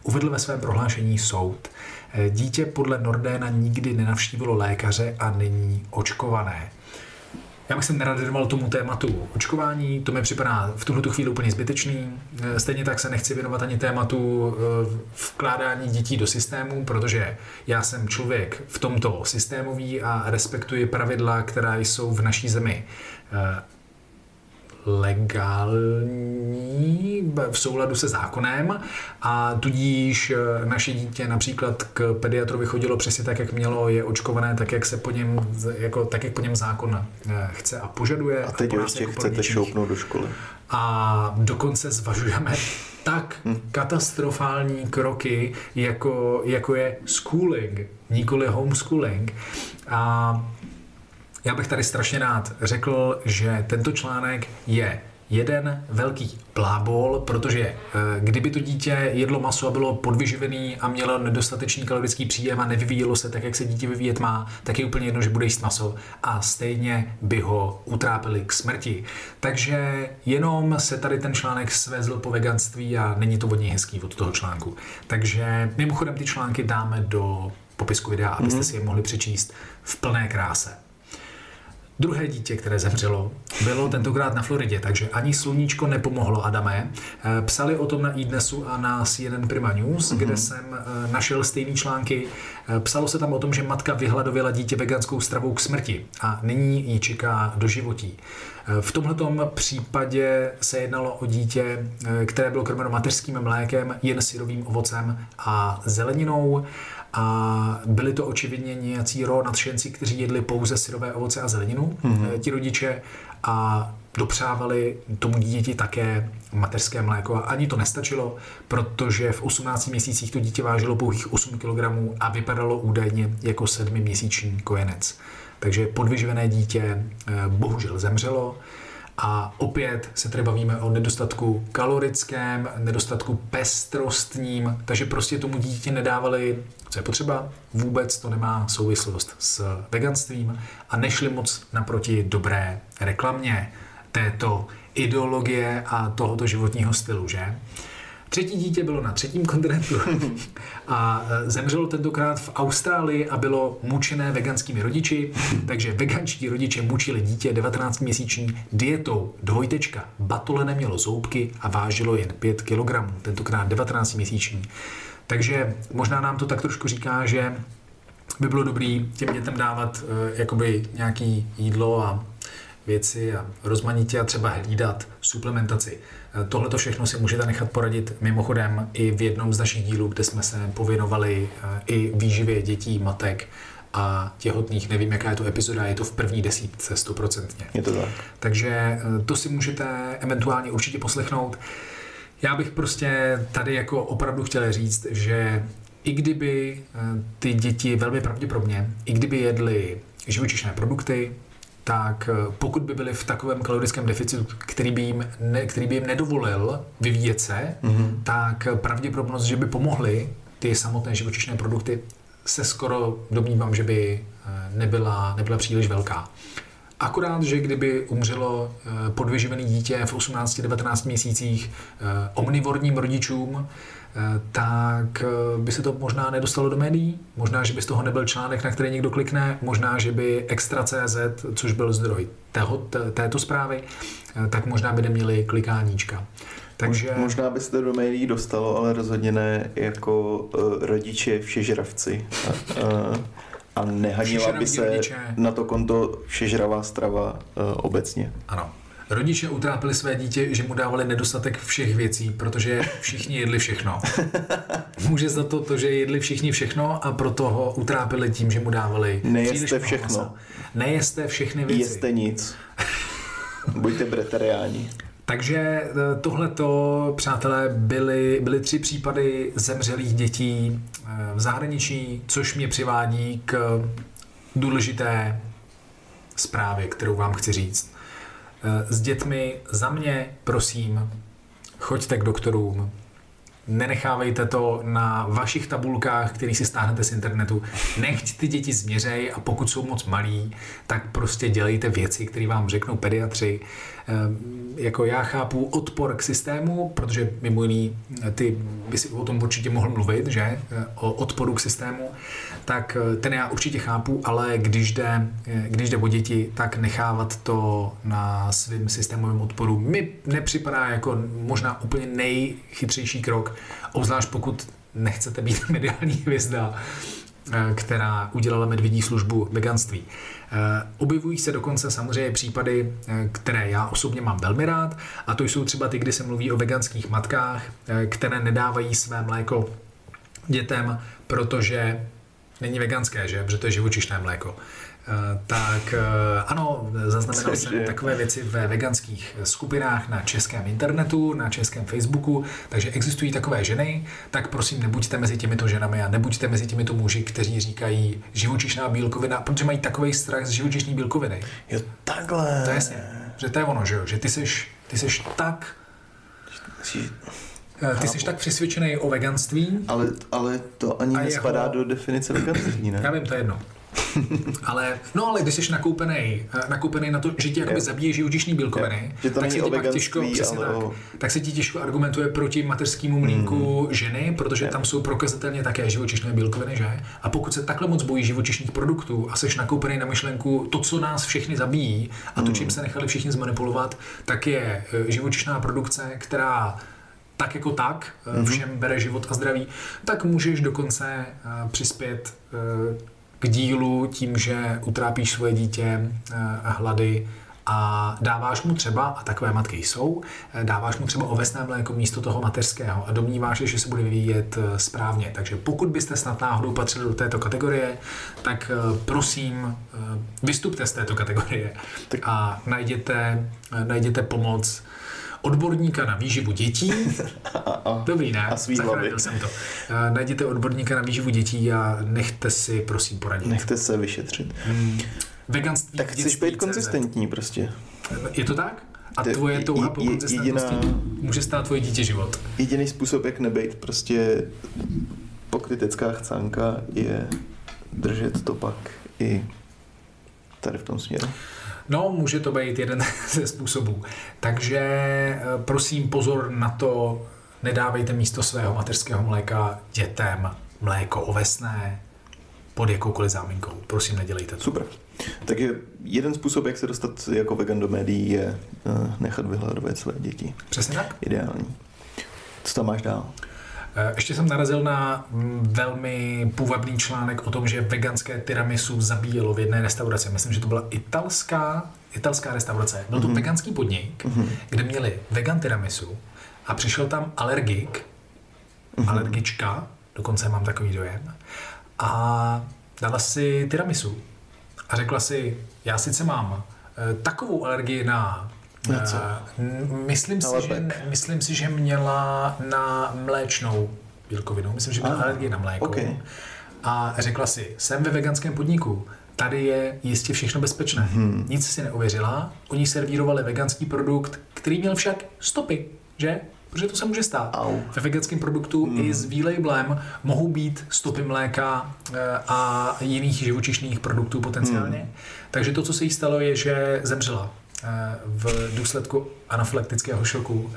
uvedl ve svém prohlášení soud. Eh, dítě podle Nordéna nikdy nenavštívilo lékaře a není očkované. Já bych se nerad tomu tématu očkování, to mi připadá v tuhle chvíli úplně zbytečný. Eh, stejně tak se nechci věnovat ani tématu eh, vkládání dětí do systému, protože já jsem člověk v tomto systémový a respektuji pravidla, která jsou v naší zemi legální v souladu se zákonem a tudíž eh, naše dítě například k pediatrovi chodilo přesně tak, jak mělo, je očkované tak, jak se po něm, jako, tak, jak po něm zákon eh, chce a požaduje. A teď nás ještě jako chcete šoupnout do školy. A dokonce zvažujeme tak katastrofální kroky, jako, jako je schooling, nikoli homeschooling. A já bych tady strašně rád řekl, že tento článek je jeden velký blábol, protože eh, kdyby to dítě jedlo maso a bylo podvyživený a mělo nedostatečný kalorický příjem a nevyvíjelo se tak, jak se dítě vyvíjet má, tak je úplně jedno, že bude jíst maso a stejně by ho utrápili k smrti. Takže jenom se tady ten článek svezl po veganství a není to od něj hezký od toho článku. Takže mimochodem ty články dáme do popisku videa, abyste si je mohli přečíst v plné kráse. Druhé dítě, které zemřelo, bylo tentokrát na Floridě, takže ani sluníčko nepomohlo Adame. Eh, Psali o tom na iDnesu a na CNN Prima News, mm-hmm. kde jsem eh, našel stejné články. Eh, Psalo se tam o tom, že matka vyhladověla dítě veganskou stravou k smrti a nyní ji čeká do životí. V tomto případě se jednalo o dítě, které bylo krmeno mateřským mlékem, jen syrovým ovocem a zeleninou a byli to očividně nějací ro nadšenci, kteří jedli pouze syrové ovoce a zeleninu, mm-hmm. ti rodiče, a dopřávali tomu dítěti také mateřské mléko a ani to nestačilo, protože v 18 měsících to dítě vážilo pouhých 8 kg a vypadalo údajně jako 7-měsíční kojenec. Takže podvyživené dítě eh, bohužel zemřelo a opět se tady bavíme o nedostatku kalorickém, nedostatku pestrostním, takže prostě tomu dítě nedávali, co je potřeba, vůbec to nemá souvislost s veganstvím a nešli moc naproti dobré reklamě této ideologie a tohoto životního stylu, že? Třetí dítě bylo na třetím kontinentu a e, zemřelo tentokrát v Austrálii a bylo mučené veganskými rodiči, takže vegančtí rodiče mučili dítě 19-měsíční dietou dvojtečka. Batole nemělo zoubky a vážilo jen 5 kg, tentokrát 19-měsíční. Takže možná nám to tak trošku říká, že by bylo dobrý těm dětem dávat e, jakoby nějaký jídlo a věci a rozmanitě a třeba hlídat suplementaci. Tohle to všechno si můžete nechat poradit mimochodem i v jednom z našich dílů, kde jsme se pověnovali eh, i výživě dětí, matek a těhotných. Nevím, jaká je to epizoda, je to v první desítce, stoprocentně. Je to tak. Takže eh, to si můžete eventuálně určitě poslechnout. Já bych prostě tady jako opravdu chtěl říct, že i kdyby eh, ty děti velmi pravděpodobně, i kdyby jedly živočišné produkty, tak eh, pokud by byli v takovém kalorickém deficitu, který by jim, ne, který by jim nedovolil vyvíjet se, mm-hmm. tak pravděpodobnost, že by pomohly ty samotné živočišné produkty, se skoro domnívám, že by eh, nebyla, nebyla příliš velká. Akorát, že kdyby umřelo eh, podvyživené dítě v 18-19 měsících omnivorním rodičům, Eh, tak eh, by se to možná nedostalo do médií, možná, že by z toho nebyl článek, na který někdo klikne, možná, že by Extra.cz, což byl zdroj tého, této zprávy, eh, tak možná by neměli klikáníčka. Takže... Možná by se to do médií dostalo, ale rozhodně ne jako uh, rodiče všežravci. Uh, a nehanila by se rodiče. na to konto všežravá strava uh, obecně. Ano. Rodiče utrápili své dítě, že mu dávali nedostatek všech věcí, protože všichni jedli všechno. Může za to to, že jedli všichni všechno a proto ho utrápili tím, že mu dávali Nejeste všechno. Masa. Nejeste všechny věci. Jeste nic. Buďte breteriáni. Takže e, tohleto, přátelé, byly, byly tři případy zemřelých dětí e, v zahraničí, což mě přivádí k důležité zprávě, kterou vám chci říct. Eh, s dětmi za mě, prosím, choďte k doktorům, nenechávejte to na vašich tabulkách, který si stáhnete z internetu. Nechť ty děti změřej a pokud jsou moc malí, tak prostě dělejte věci, které vám řeknou pediatři. Ehm, jako já chápu odpor k systému, protože mimo jiný ty by si o tom určitě mohl mluvit, že? E, o odporu k systému, tak e, ten já určitě chápu, ale když jde, e, když jde o děti, tak nechávat to na svým systémovém odporu mi nepřipadá jako možná úplně nejchytřejší krok, obzvlášť pokud nechcete být mediální hvězda eh, která udělala medvědí službu veganství. Eh, objevují se dokonce samozřejmě případy, eh, které já osobně mám velmi rád, a to jsou třeba ty, kdy se mluví o veganských matkách, které nedávají své mléko dětem, protože není veganské, že? Protože to je živočišné mléko. Eh, tak eh, ano, zaznamenal jsem takové věci ve veganských skupinách na českém internetu, na českém Facebooku, takže existují takové ženy, tak prosím nebuďte mezi těmito ženami a nebuďte mezi těmito muži, kteří říkají živočišná bílkovina, protože mají takový strach z živočišní bílkoviny. Jo, takhle. To je jasně, že to je ono, že jo, že ty seš, ty seš tak ty jsi tak přesvědčený o veganství. Ale, ale to ani nespadá jeho... do definice veganství, ne? Já vím, to je jedno. ale, no ale když jsi nakoupený, eh, nakoupený na to, že ti jakoby zabíjí živočišní bílkoviny, tak se ti pak těžko, ale tak, tak se ti těžko argumentuje proti mateřskému mlínku mm. ženy, protože je. tam jsou prokazatelně také živočišné bílkoviny, že? A pokud se takhle moc bojí živočišných produktů a jsi nakoupený na myšlenku to, co nás všechny zabíjí a to, mm. čím se nechali všichni zmanipulovat, tak je eh, živočišná produkce, která tak jako tak mm-hmm. všem bere život a zdraví, tak můžeš dokonce přispět k dílu tím, že utrápíš svoje dítě eh, hlady a dáváš mu třeba, a takové matky jsou, eh, dáváš mu třeba ovesné mléko místo toho mateřského a domníváš se, že se bude vyvíjet eh, správně. Takže pokud byste snad náhodou patřili do této kategorie, tak prosím, vystupte z této kategorie a najděte, najděte pomoc odborníka na výživu dětí. Dobrý, ne? A Zachránil jsem to. Najděte odborníka na výživu dětí a nechte si, prosím, poradit. Nechte se vyšetřit. Hmm. Veganství tak chceš být konzistentní prostě. Je to tak? A tvoje touha po konzistentnosti jediná, může stát tvoje dítě život. Jediný způsob, jak nebejt prostě pokrytecká chcánka, je držet to pak i tady v tom směru. No, může to být jeden ze způsobů. Takže eh, prosím pozor na to, nedávejte místo svého mateřského mléka dětem mléko ovesné pod jakoukoliv záminkou. Prosím, nedělejte to. Super. Takže jeden způsob, jak se dostat jako vegan do médií, je eh, nechat vyhledovat své děti. Přesně tak. Ideální. Co tam máš dál? Eh, ještě jsem narazil na mm, velmi půvabný článek o tom, že veganské tiramisu zabíjelo v jedné restauraci. Myslím, že to byla italská, italská restaurace. Byl to mm-hmm. veganský podnik, mm-hmm. kde měli vegan tiramisu a přišel tam alergik, mm-hmm. alergička, dokonce mám takový dojem, a dala si tiramisu. A řekla si, já sice mám eh, takovou alergii na na co? Myslím si, že, myslím si, že měla na mléčnou bílkovinu. Myslím, že měla alergii na mléko. Okay. A řekla si, jsem ve veganském podniku, tady je jistě všechno bezpečné. Hmm. Nic si neuvěřila. Oni servírovali veganský produkt, který měl však stopy, že? Protože to se může stát. Au. Ve veganském produktu hmm. i s výlejblem mohou být stopy mléka eh, a jiných živočišných produktů potenciálně. Hmm. Takže to, co se jí stalo, je, že zemřela v důsledku anafylaktického šoku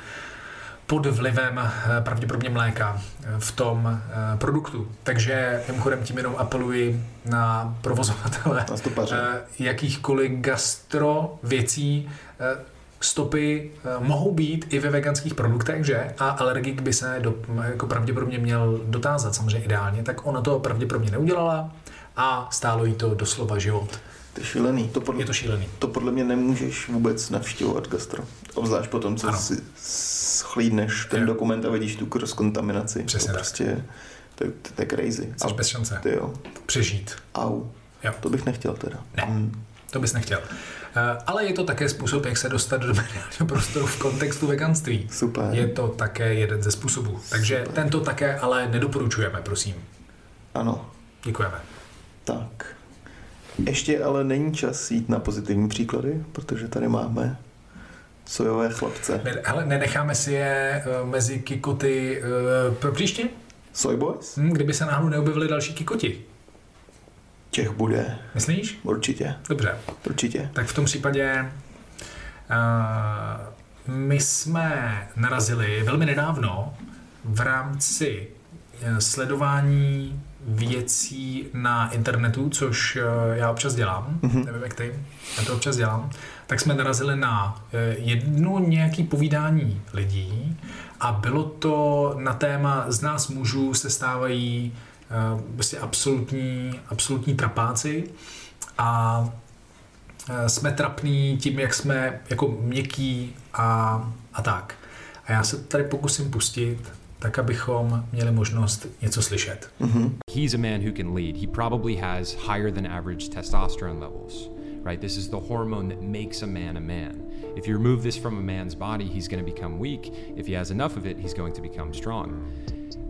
pod vlivem eh, pravděpodobně mléka eh, v tom eh, produktu. Takže mimochodem tím jenom apeluji na provozovatele na jakýchkoliv gastro věcí, stopy mohou být i ve veganských produktech, že? A alergik by se do, jako pravděpodobně měl dotázat, samozřejmě ideálně, tak ona to pravděpodobně neudělala a stálo jí to doslova život. To je šílený. To podle, je to šílený. To podle mě nemůžeš vůbec navštěvovat gastro. Obzvlášť potom, co ano. si schlídneš ten jo. dokument a vidíš tu cross-kontaminaci. Přesně to tak. prostě, to, to, to je crazy. Jsi bez šance. Ty jo. Přežít. Au. Jo. To bych nechtěl teda. Ne. Hmm. To bys nechtěl. Uh, ale je to také způsob, jak se dostat do mediálního prostoru v kontextu veganství. Super. Je to také jeden ze způsobů. Takže Super. tento také ale nedoporučujeme, prosím. Ano. Děkujeme. Tak. Ještě ale není čas jít na pozitivní příklady, protože tady máme sojové chlapce. Ale nenecháme si je uh, mezi kikoty uh, pro příště? Soy Boys? Hmm, kdyby se náhodou neobjevily další kikoti. Těch bude. Myslíš? Určitě. Dobře. Určitě. Tak v tom případě uh, my jsme narazili velmi nedávno v rámci sledování věcí na internetu, což eh, já občas dělám, mm-hmm. nevím jak ty, já to občas dělám, tak jsme narazili na eh, jedno nějaké povídání lidí a bylo to na téma z nás mužů se stávají prostě absolutní, absolutní trapáci a jsme trapní tím, jak jsme jako měkký a, a tak. A já se tady pokusím pustit tak abychom měli možnost něco slyšet. Mm-hmm. He's a man who can lead. He probably has higher than average testosterone levels. Right? This is the hormone that makes a man a man. If you remove this from a man's body, he's going to become weak. If he has enough of it, he's going to become strong.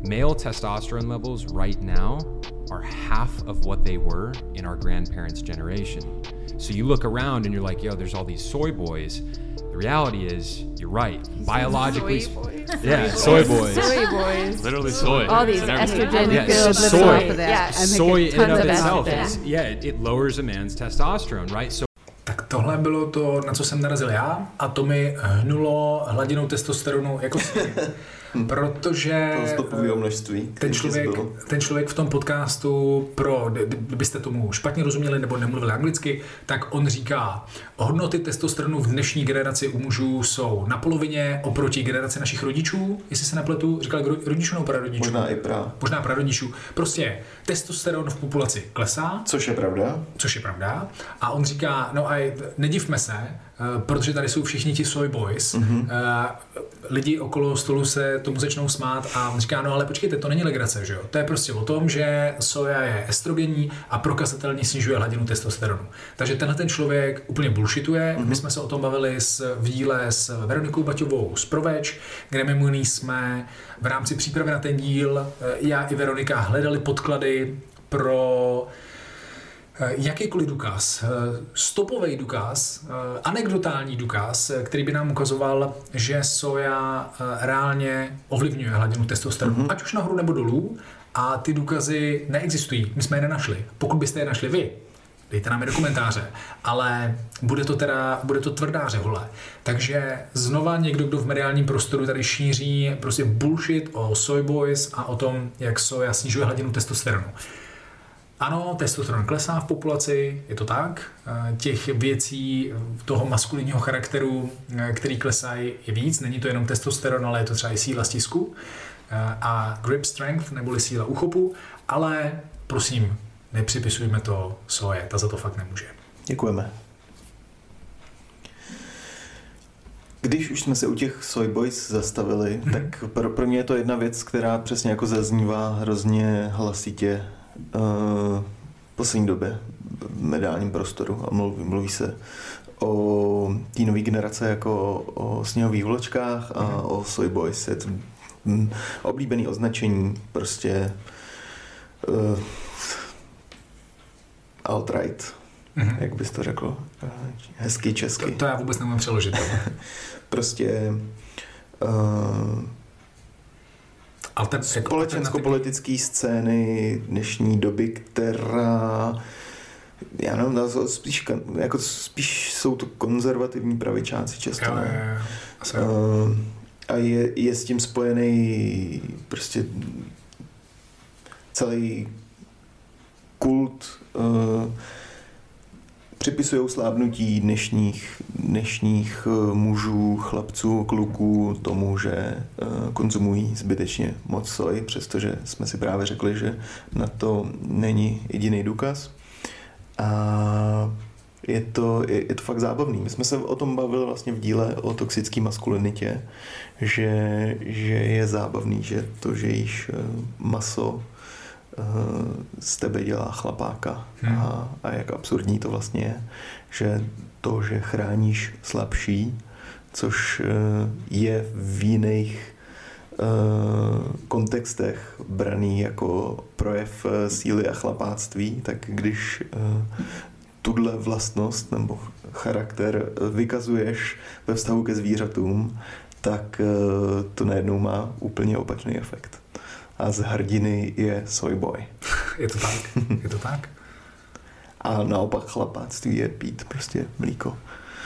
Male testosterone levels right now are half of what they were in our grandparents' generation. So you look around and you're like, yo, there's all these soy boys. The reality is, you're right. Biologically, soy boys. yeah, soy boys. Soy boys. Literally soy. All these and everything. estrogen Yeah, filled soy. off of that. Yeah, soy in and of of itself is yeah, it, it lowers a man's testosterone, right? So Tak tohle bylo to, na co jsem narazil já a to mi hnulo hladinou testosteronu jako svině. Protože To stopového množství. ten člověk, ten člověk v tom podcastu, pro, kdy- kdybyste tomu špatně rozuměli nebo nemluvili anglicky, tak on říká, hodnoty testosteronu v dnešní generaci u mužů jsou na polovině oproti generaci našich rodičů, jestli se nepletu, říkal rodičů nebo prarodičů? Možná i pra. Možná prarodičů. Prostě testosteron v populaci klesá, Což je pravda. což je pravda. A on říká, no a nedivme se, eh, protože tady jsou všichni ti soy boys, mm-hmm. lidi okolo stolu se tomu začnou smát a on říká, no ale počkejte, to není legrace, že jo? To je prostě o tom, že soja je estrogenní a prokazatelně snižuje hladinu testosteronu. Takže tenhle ten člověk úplně bullshituje. Mm-hmm. My jsme se o tom bavili s, v díle s Veronikou Baťovou z Proveč, kde mimo jiný jsme v rámci přípravy na ten díl eh, já i Veronika hledali podklady pro Eh, jakýkoliv důkaz, eh, stopový důkaz, eh, anekdotální důkaz, eh, který by nám ukazoval, že soja eh, reálně ovlivňuje hladinu testosteronu, mm-hmm. ať už nahoru nebo dolů, a ty důkazy neexistují. My jsme je nenašli. Pokud byste je našli vy, dejte nám je do komentáře, ale bude to teda, bude to tvrdá řehole. Takže znova někdo, kdo v mediálním prostoru tady šíří prostě bullshit o soy boys a o tom, jak soja snižuje hladinu testosteronu. Ano, testosteron klesá v populaci, je to tak. Eh, Těch věcí toho maskulinního charakteru, eh, který klesají, je víc. Není to jenom testosteron, ale je to třeba i síla stisku eh, a grip strength, neboli síla uchopu, ale prosím, nepřipisujme to soje, ta za to fakt nemůže. Děkujeme. Když už jsme se u těch Soy Boys zastavili, Mhm. tak pro, pro mě je to jedna věc, která přesně jako zaznívá hrozně hlasitě uh, v poslední době v mediálním prostoru a mluví, mluví se o té nové generace jako o sněhových vločkách a Mhm. o Soy Boys. Je to mm, oblíbený označení, prostě uh, alt-right, Mhm. jak bys to řekl, eh, hezky To, česky. to já vůbec nemůžu přeložit. Prostě uh, Alter, jako společensko-politické scény dnešní doby, která já nevím, spíš, jako spíš jsou to konzervativní pravičáci často. Jo, ne? jo, jo. Asi jo. Uh, a je, je s tím spojený prostě celý kult uh, připisují slábnutí dnešních, dnešních uh, mužů, chlapců, kluků tomu, že uh, konzumují zbytečně moc soj, přestože jsme si právě řekli, že na to není jediný důkaz. A je to, je, je to fakt zábavný. My jsme se o tom bavili vlastně v díle o toxické maskulinitě, že, že je zábavný, že to, že jíš eh, maso, eh, z tebe dělá chlapáka. Hmm. A, a jak absurdní to vlastně je, že to, že chráníš slabší, což eh, je v jiných eh, kontextech braný jako projev eh, síly a chlapáctví, tak když eh, tuhle vlastnost nebo charakter eh, vykazuješ ve vztahu ke zvířatům, tak eh, to najednou má úplně opačný efekt. A z hrdiny je soy boy. Je to tak? Je to tak? A naopak chlapáctví je pít prostě mlíko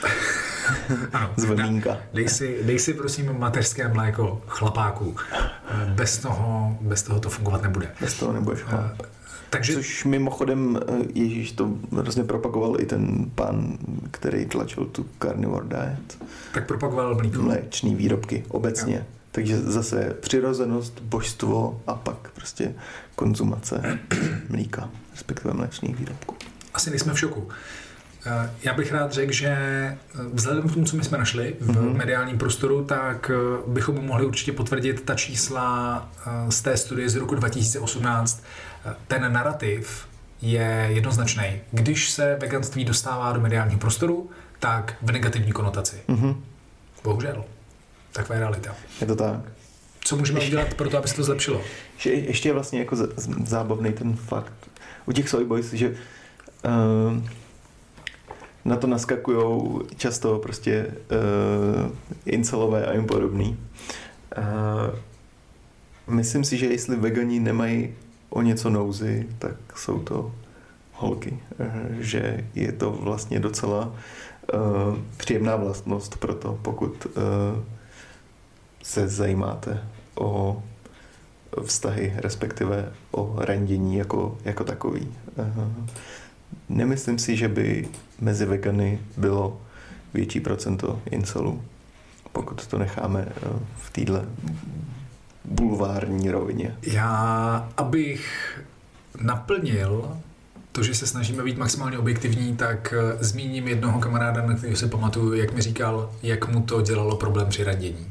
Ano. z vemínka. Dej si, dej si prosím mateřské mléko chlapáků. Eh, Bez toho, bez toho to fungovat nebude. Bez toho nebudeš chlap. Eh, Takže Což mimochodem eh, Ježíš to hrozně propagoval i ten pán, který tlačil tu carnivore diet. tak propagoval mlíko. Mléčný výrobky obecně. Takže zase přirozenost, božstvo a pak prostě konzumace mlíka, respektive mléčných výrobků. Asi nejsme v šoku. Eh, Já bych rád řekl, že eh, vzhledem k tomu, co my jsme našli v Mhm. mediálním prostoru, tak eh, bychom mohli určitě potvrdit ta čísla z té studie z roku 2018. Eh, Ten narrativ je jednoznačný. Když se veganství dostává do mediálního prostoru, tak v negativní konotaci. Mhm. Bohužel. Taková je realita. Je to tak. Co můžeme udělat pro to, aby se to zlepšilo? Že ještě je vlastně jako z- z- zábavný ten fakt u těch Soy Boys, že uh, na to naskakujou často prostě uh, incelové a jim podobný. Uh, myslím si, že jestli vegani nemají o něco nouzy, tak jsou to holky. Uh, že je to vlastně docela uh, příjemná vlastnost pro to, pokud uh, se zajímáte o vztahy, respektive o randění jako, jako takový. Nemyslím si, že by mezi vegany větší procento incelů, pokud to necháme eh, v téhle bulvární rovině. Já, abych naplnil to, že se snažíme být maximálně objektivní, tak eh, zmíním jednoho kamaráda, na kterého si pamatuju, jak mi říkal, jak mu to dělalo problém při randění.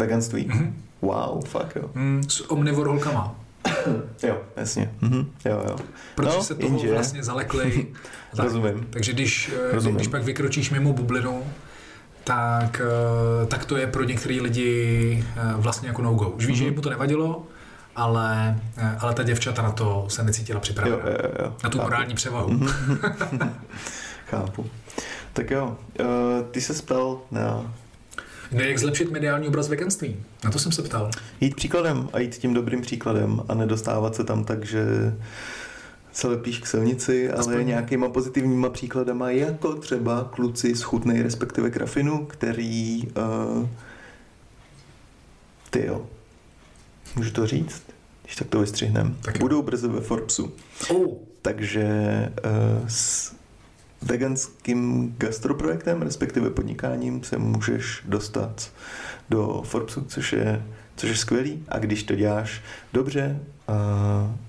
Veganství? Mhm. Wow, fakt jo. Mm, s omnivor holkama. Jo, jasně. Mhm. Jo, jo. Protože No, se toho jenže- vlastně zalekli. Tak. Rozumím. Takže když, eh, Rozumím. když pak vykročíš mimo bublinu, tak, eh, tak to je pro některé lidi eh, vlastně jako no-go. Už víš, Mhm. že mu to nevadilo, ale, ale ta děvčata na to se necítila připravena. jo, jo, jo. Na tu Chápu. morální převahu. Mhm. Chápu. Tak jo, ty se ptal na No, jak zlepšit mediální obraz veganství? Na to jsem se ptal. jít příkladem a jít tím dobrým příkladem a nedostávat se tam tak, že se lepíš k silnici, ale Aspoň- nějakýma pozitivníma příkladama, jako třeba kluci z chutnej, respektive grafinu, který uh, ty jo, můžu to říct, když tak to vystřihnem, Tak budou brzy ve Forbesu. Oh, Takže uh, s veganským gastroprojektem, respektive podnikáním, se můžeš dostat do Forbesu, což je, což je skvělý. A když to děláš dobře, uh,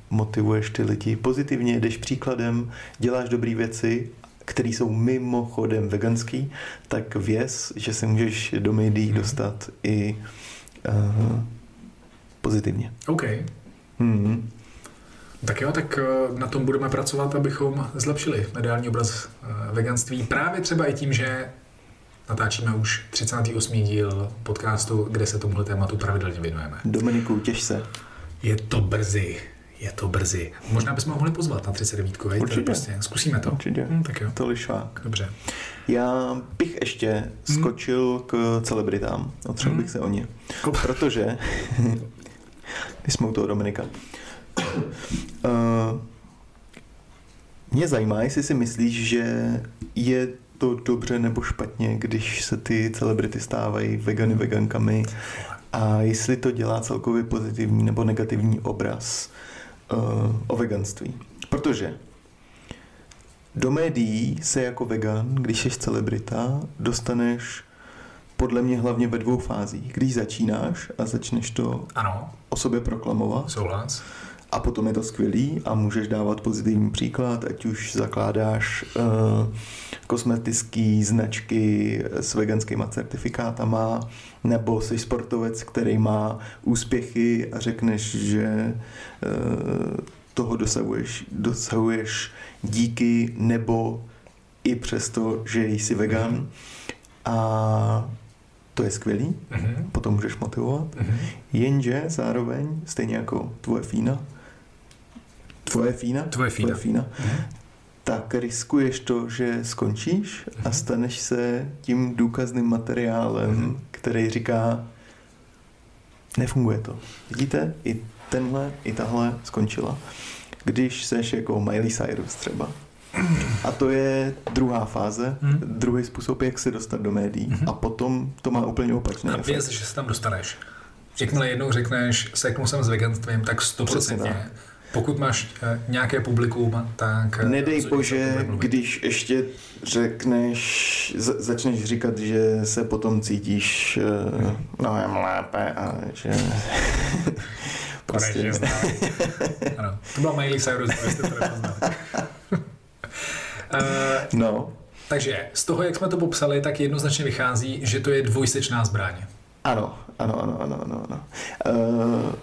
motivuješ ty lidi pozitivně, jdeš příkladem, děláš dobré věci, které jsou mimochodem veganský, tak věz, že se můžeš do médií Mhm. dostat i uh, pozitivně. OK. Hmm. Tak jo, tak eh, na tom budeme pracovat, abychom zlepšili mediální obraz eh, veganství. Právě třeba i tím, že natáčíme už 38. díl podcastu, kde se tomuhle tématu pravidelně věnujeme. Dominiku, těž se. Je to brzy. Je to brzy. Možná bychom ho mohli pozvat na 39. Veď? Určitě. Prostě zkusíme to. Určitě. Hm, tak jo. To lišvák. Dobře. Já bych ještě skočil k celebritám. Otřel bych se o ně. Protože, když jsme u toho Dominika, uh, mě zajímá, jestli si myslíš, že je to dobře nebo špatně, když se ty celebrity stávají vegany, vegankami a jestli to dělá celkově pozitivní nebo negativní obraz uh, o veganství. Protože do médií se jako vegan, když jsi celebrita, dostaneš podle mě hlavně ve dvou fázích. Když začínáš a začneš to Ano, o sobě proklamovat souhlas. A potom je to skvělý a můžeš dávat pozitivní příklad, ať už zakládáš uh, kosmetické značky s veganskýma certifikátama, nebo jsi sportovec, který má úspěchy a řekneš, že uh, toho dosahuješ, dosahuješ díky nebo i přesto, že jsi vegan a to je skvělý, Mhm. potom můžeš motivovat. Mhm. Jenže zároveň, stejně jako tvoje fína, tvoje fína, Tvoje fína. tvoje fína Mhm. tak riskuješ to, že skončíš a Mhm. staneš se tím důkazným materiálem, Mhm. který říká, nefunguje to. Vidíte, i tenhle, i tahle skončila. Když seš jako Miley Cyrus třeba. A to je druhá fáze, Mhm. druhý způsob, jak se dostat do médií. Mhm. A potom to má úplně opačný A efekt. věz, že se tam dostaneš. Jakmile jednou řekneš, seknu jsem s veganstvím, tak Přesně stoprocentně Pokud máš eh, nějaké publikum, tak... eh, Nedej bože, když... ještě řekneš, začneš říkat, že se potom cítíš uh, mnohem lépe a že... Konečně znám. Ano, to byla Miley Cyrus, nepoznali. Eh, no, takže z toho, jak jsme to popsali, tak jednoznačně vychází, že to je dvojsečná zbraň. ano, ano, ano, ano, ano. ano. Uh,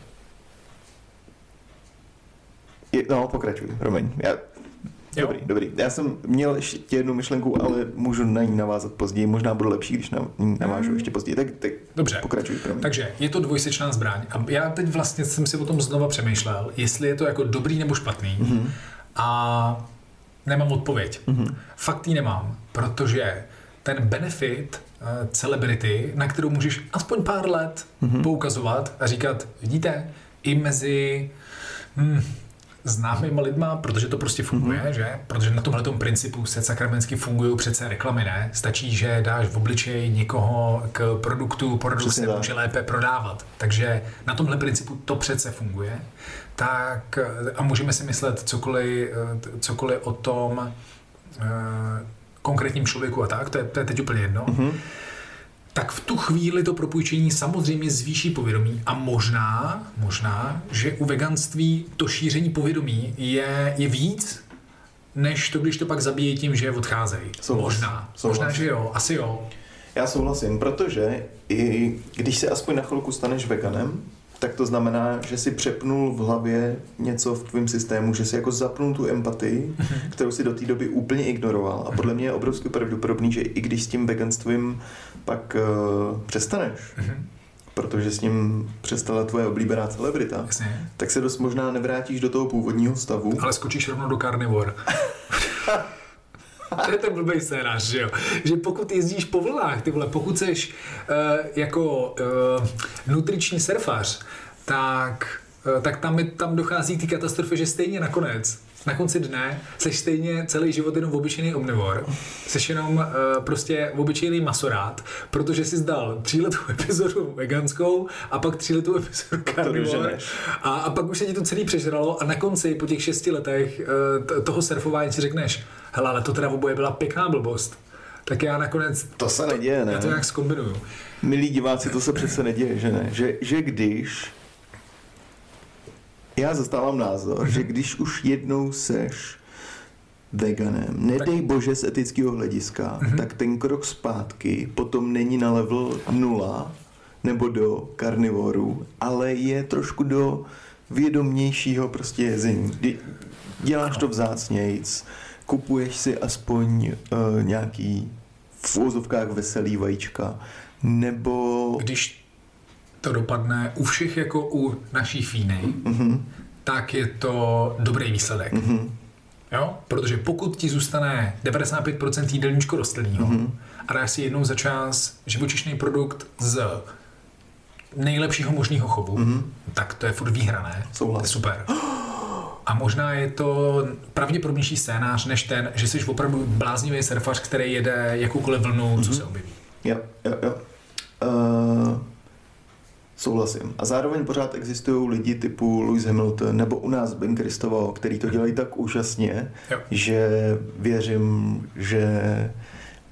je, no, pokračuj, promiň. Já, Jo. Dobrý, dobrý. Já jsem měl ještě jednu myšlenku, ale můžu na ní navázat později. Možná bude lepší, když na ní navážu ještě později. Tak, tak Dobře. pokračuj, promiň. Takže je to dvojsečná zbraň. A já teď vlastně jsem si o tom znova přemýšlel, jestli je to jako dobrý nebo špatný. Mhm. Mm-hmm. A nemám odpověď. Mm-hmm. Fakt ji nemám, protože ten benefit uh, celebrity, na kterou můžeš aspoň pár let mm-hmm. poukazovat a říkat, vidíte, i mezi hm, známýma lidma, protože to prostě funguje, mm-hmm. že? Protože na tomhle principu se sakramensky fungují přece reklamy, ne? Stačí, že dáš v obličeji někoho k produktu, produkt se může lépe prodávat. Takže na tomhle principu to přece funguje. Tak a můžeme si myslet cokoliv, cokoliv o tom eh, konkrétním člověku a tak, to je, to je teď úplně jedno. Mm-hmm. Tak v tu chvíli to propůjčení samozřejmě zvýší povědomí a možná, možná, že u veganství to šíření povědomí je, je víc, než to, když to pak zabíjí tím, že odcházejí. Souhlas. Možná. Souhlas. Možná, že jo. Asi jo. Já souhlasím, protože i když se aspoň na chvilku staneš veganem, tak to znamená, že si přepnul v hlavě něco v tvém systému, že si jako zapnul tu empatii, kterou si do té doby úplně ignoroval. A podle mě je obrovsky pravděpodobný, že i když s tím veganstvím pak uh, přestaneš, protože s ním přestala tvoje oblíbená celebrita, Jasně. tak se dost možná nevrátíš do toho původního stavu. Ale skočíš rovnou do carnivore. to je ten blbý scénář, že jo? Že pokud jezdíš po vlnách, ty vole, pokud seš uh, jako uh, nutriční surfař, tak, uh, tak tam, je, tam dochází k té katastrofě, že stejně nakonec, na konci dne, seš stejně celý život jenom obyčejný omnivor. Seš jenom uh, prostě obyčejný masorát, protože jsi zdal tříletou epizodu veganskou a pak tříletou epizodu doženeš. A, a pak už se ti to celý přežralo a na konci po těch šesti letech t- toho surfování si řekneš, hele, ale to teda oboje byla pěkná blbost. Tak já nakonec To se neděje, ne? já to nějak zkombinuju. Milí diváci, to se přece neděje, že ne? Že, že když... Já zastávám názor, že když už jednou seš veganem, nedej bože z etického hlediska, tak ten krok zpátky potom není na level nula nebo do karnivorů, ale je trošku do vědomějšího prostě jezení. Děláš to vzácnějc, kupuješ si aspoň uh, nějaký v úzovkách veselý vajíčka, nebo... Když to dopadne u všech jako u naší fíny, Mhm, tak je to dobrý výsledek. mhm, Jo? Protože pokud ti zůstane 95% jídelníčko rostlinného Mhm. a dáš si jednou za čas živočišný produkt z nejlepšího možného chovu, Mhm. tak to je furt výhrané. Souhlas. To je super. A možná je to pravděpodobnější scénář, než ten, že jsi opravdu bláznivý surfař, který jede jakoukoliv vlnu, Mhm. co se objeví. Jo, jo, jo. Uh, souhlasím. A zároveň pořád existují lidi typu Lewis Hamilton nebo u nás Ben Kristoval, který to dělají tak úžasně, Jo. že věřím, že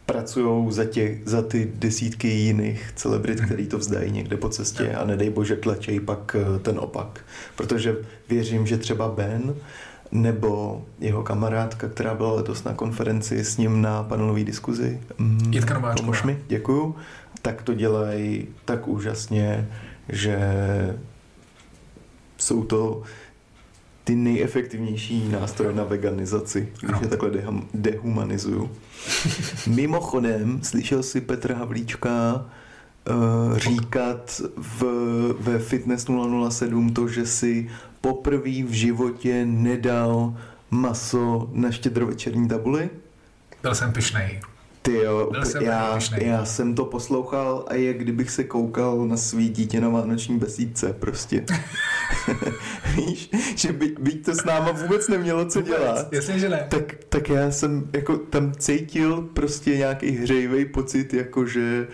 pracují za, tě, za ty desítky jiných celebrit, který to vzdají někde po cestě a nedej bože tlačej pak eh, ten opak. Protože věřím, že třeba Ben nebo jeho kamarádka, která byla letos na konferenci s ním na panelové diskuzi. mm, Jitka Nováčková. Pomož mi, děkuju. Tak to dělají tak úžasně, že jsou to ty nejefektivnější nástroje na veganizaci, když Ano. je takhle dehum, dehumanizuju. Mimochodem, slyšel si Petra Havlíčka uh, říkat v, ve Fitness 007 to, že si poprvé v životě nedal maso na štědrovečerní tabuli? Byl jsem pišnej. Ty jo, já, já jsem to poslouchal a je kdybych se koukal na svý dítě na vánoční besídce prostě. Víš, že by, byť to s náma vůbec nemělo co dělat, Jasně, že ne. tak, tak já jsem jako tam cítil prostě nějaký hřejivý pocit, jako že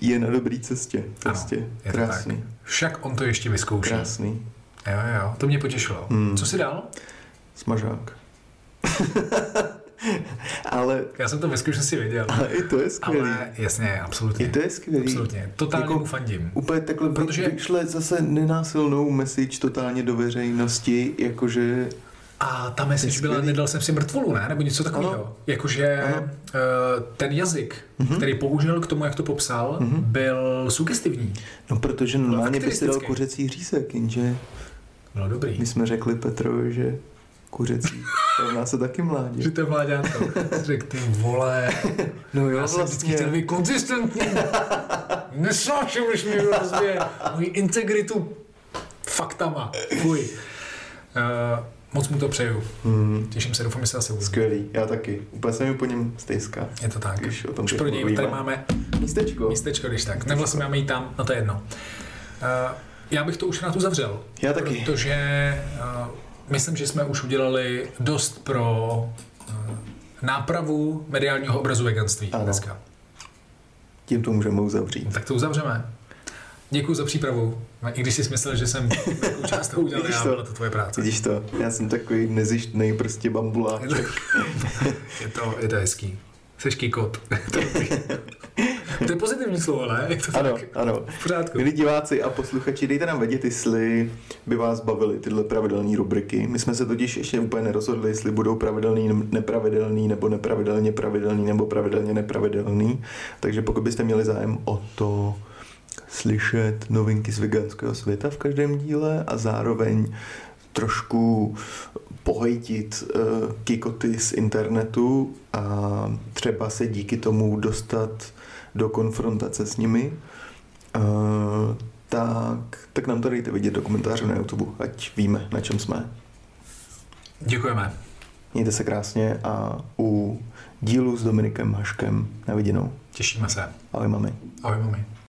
je na dobré cestě. Prostě Ano, je to krásný, tak. Však on to ještě vyzkouší. krásný. Jo, jo, to mě potěšilo. Hmm. Co jsi dal? Smažák. ale, Já jsem to ve zkušenosti viděl. ale i to je skvělý. Ale jasně, absolutně. I to je skvělý. Absolutně. Totálně Jako- mu fandím. Úplně takhle Protože- vyšle zase nenásilnou message totálně do veřejnosti, jakože A ta message byla, nedal jsem si mrtvolu, ne? Nebo něco takového. Ano. Jakože Ano. uh, ten jazyk, Mhm. který použil k tomu, jak to popsal, byl sugestivní. No protože normálně by si dal kuřecí řízek, jenže Bylo dobrý. my jsme řekli Petrovi, že kuřecí rovná se taky mládě. Že to je mláďátko. Řekl ty vole, No jo, já jsem vždycky vlastně. chtěl být konzistentní. Nesnáším, když mi rozbije moji integritu faktama. Fuj. Uh, moc mu to přeju. Hmm, Těším se, doufám, že se zase uvidíme. skvělý, já taky. Úplně se mi po něm stejská. Je to tak. Když o tom Už pro něj tady máme Místečko. místečko, když tak. Nebo vlastně máme jít tam, no to je jedno. Uh, já bych to už rád uzavřel. Já taky. Protože uh, myslím, že jsme už udělali dost pro uh, nápravu mediálního obrazu veganství Ano. dneska. Tím to můžeme uzavřít. Tak to uzavřeme. Děkuji za přípravu. I když jsi myslel, že jsem takovou část toho udělal, já to? byla to tvoje práce. Vidíš to? Já jsem takový nezištnej prostě bambuláček. je to, je to hezký. Seš kikot. to, je dobrý. to je pozitivní slovo, ne? Je to Ano, tak? ano. V pořádku. Milí diváci a posluchači, dejte nám vědět, jestli by vás bavily tyhle pravidelné rubriky. My jsme se totiž ještě úplně nerozhodli, jestli budou pravidelný, nepravidelný, nebo nepravidelně pravidelný, nebo pravidelně nepravidelný. Takže pokud byste měli zájem o to slyšet novinky z veganského světa v každém díle a zároveň trošku pohejtit uh, kikoty z internetu a třeba se díky tomu dostat do konfrontace s nimi, uh, tak, tak nám to dejte vidět do komentářů na YouTube, ať víme, na čem jsme. Děkujeme. Mějte se krásně a u dílu s Dominikem Haškem na viděnou. Těšíme se. Ahoj mami. Ahoj, mami.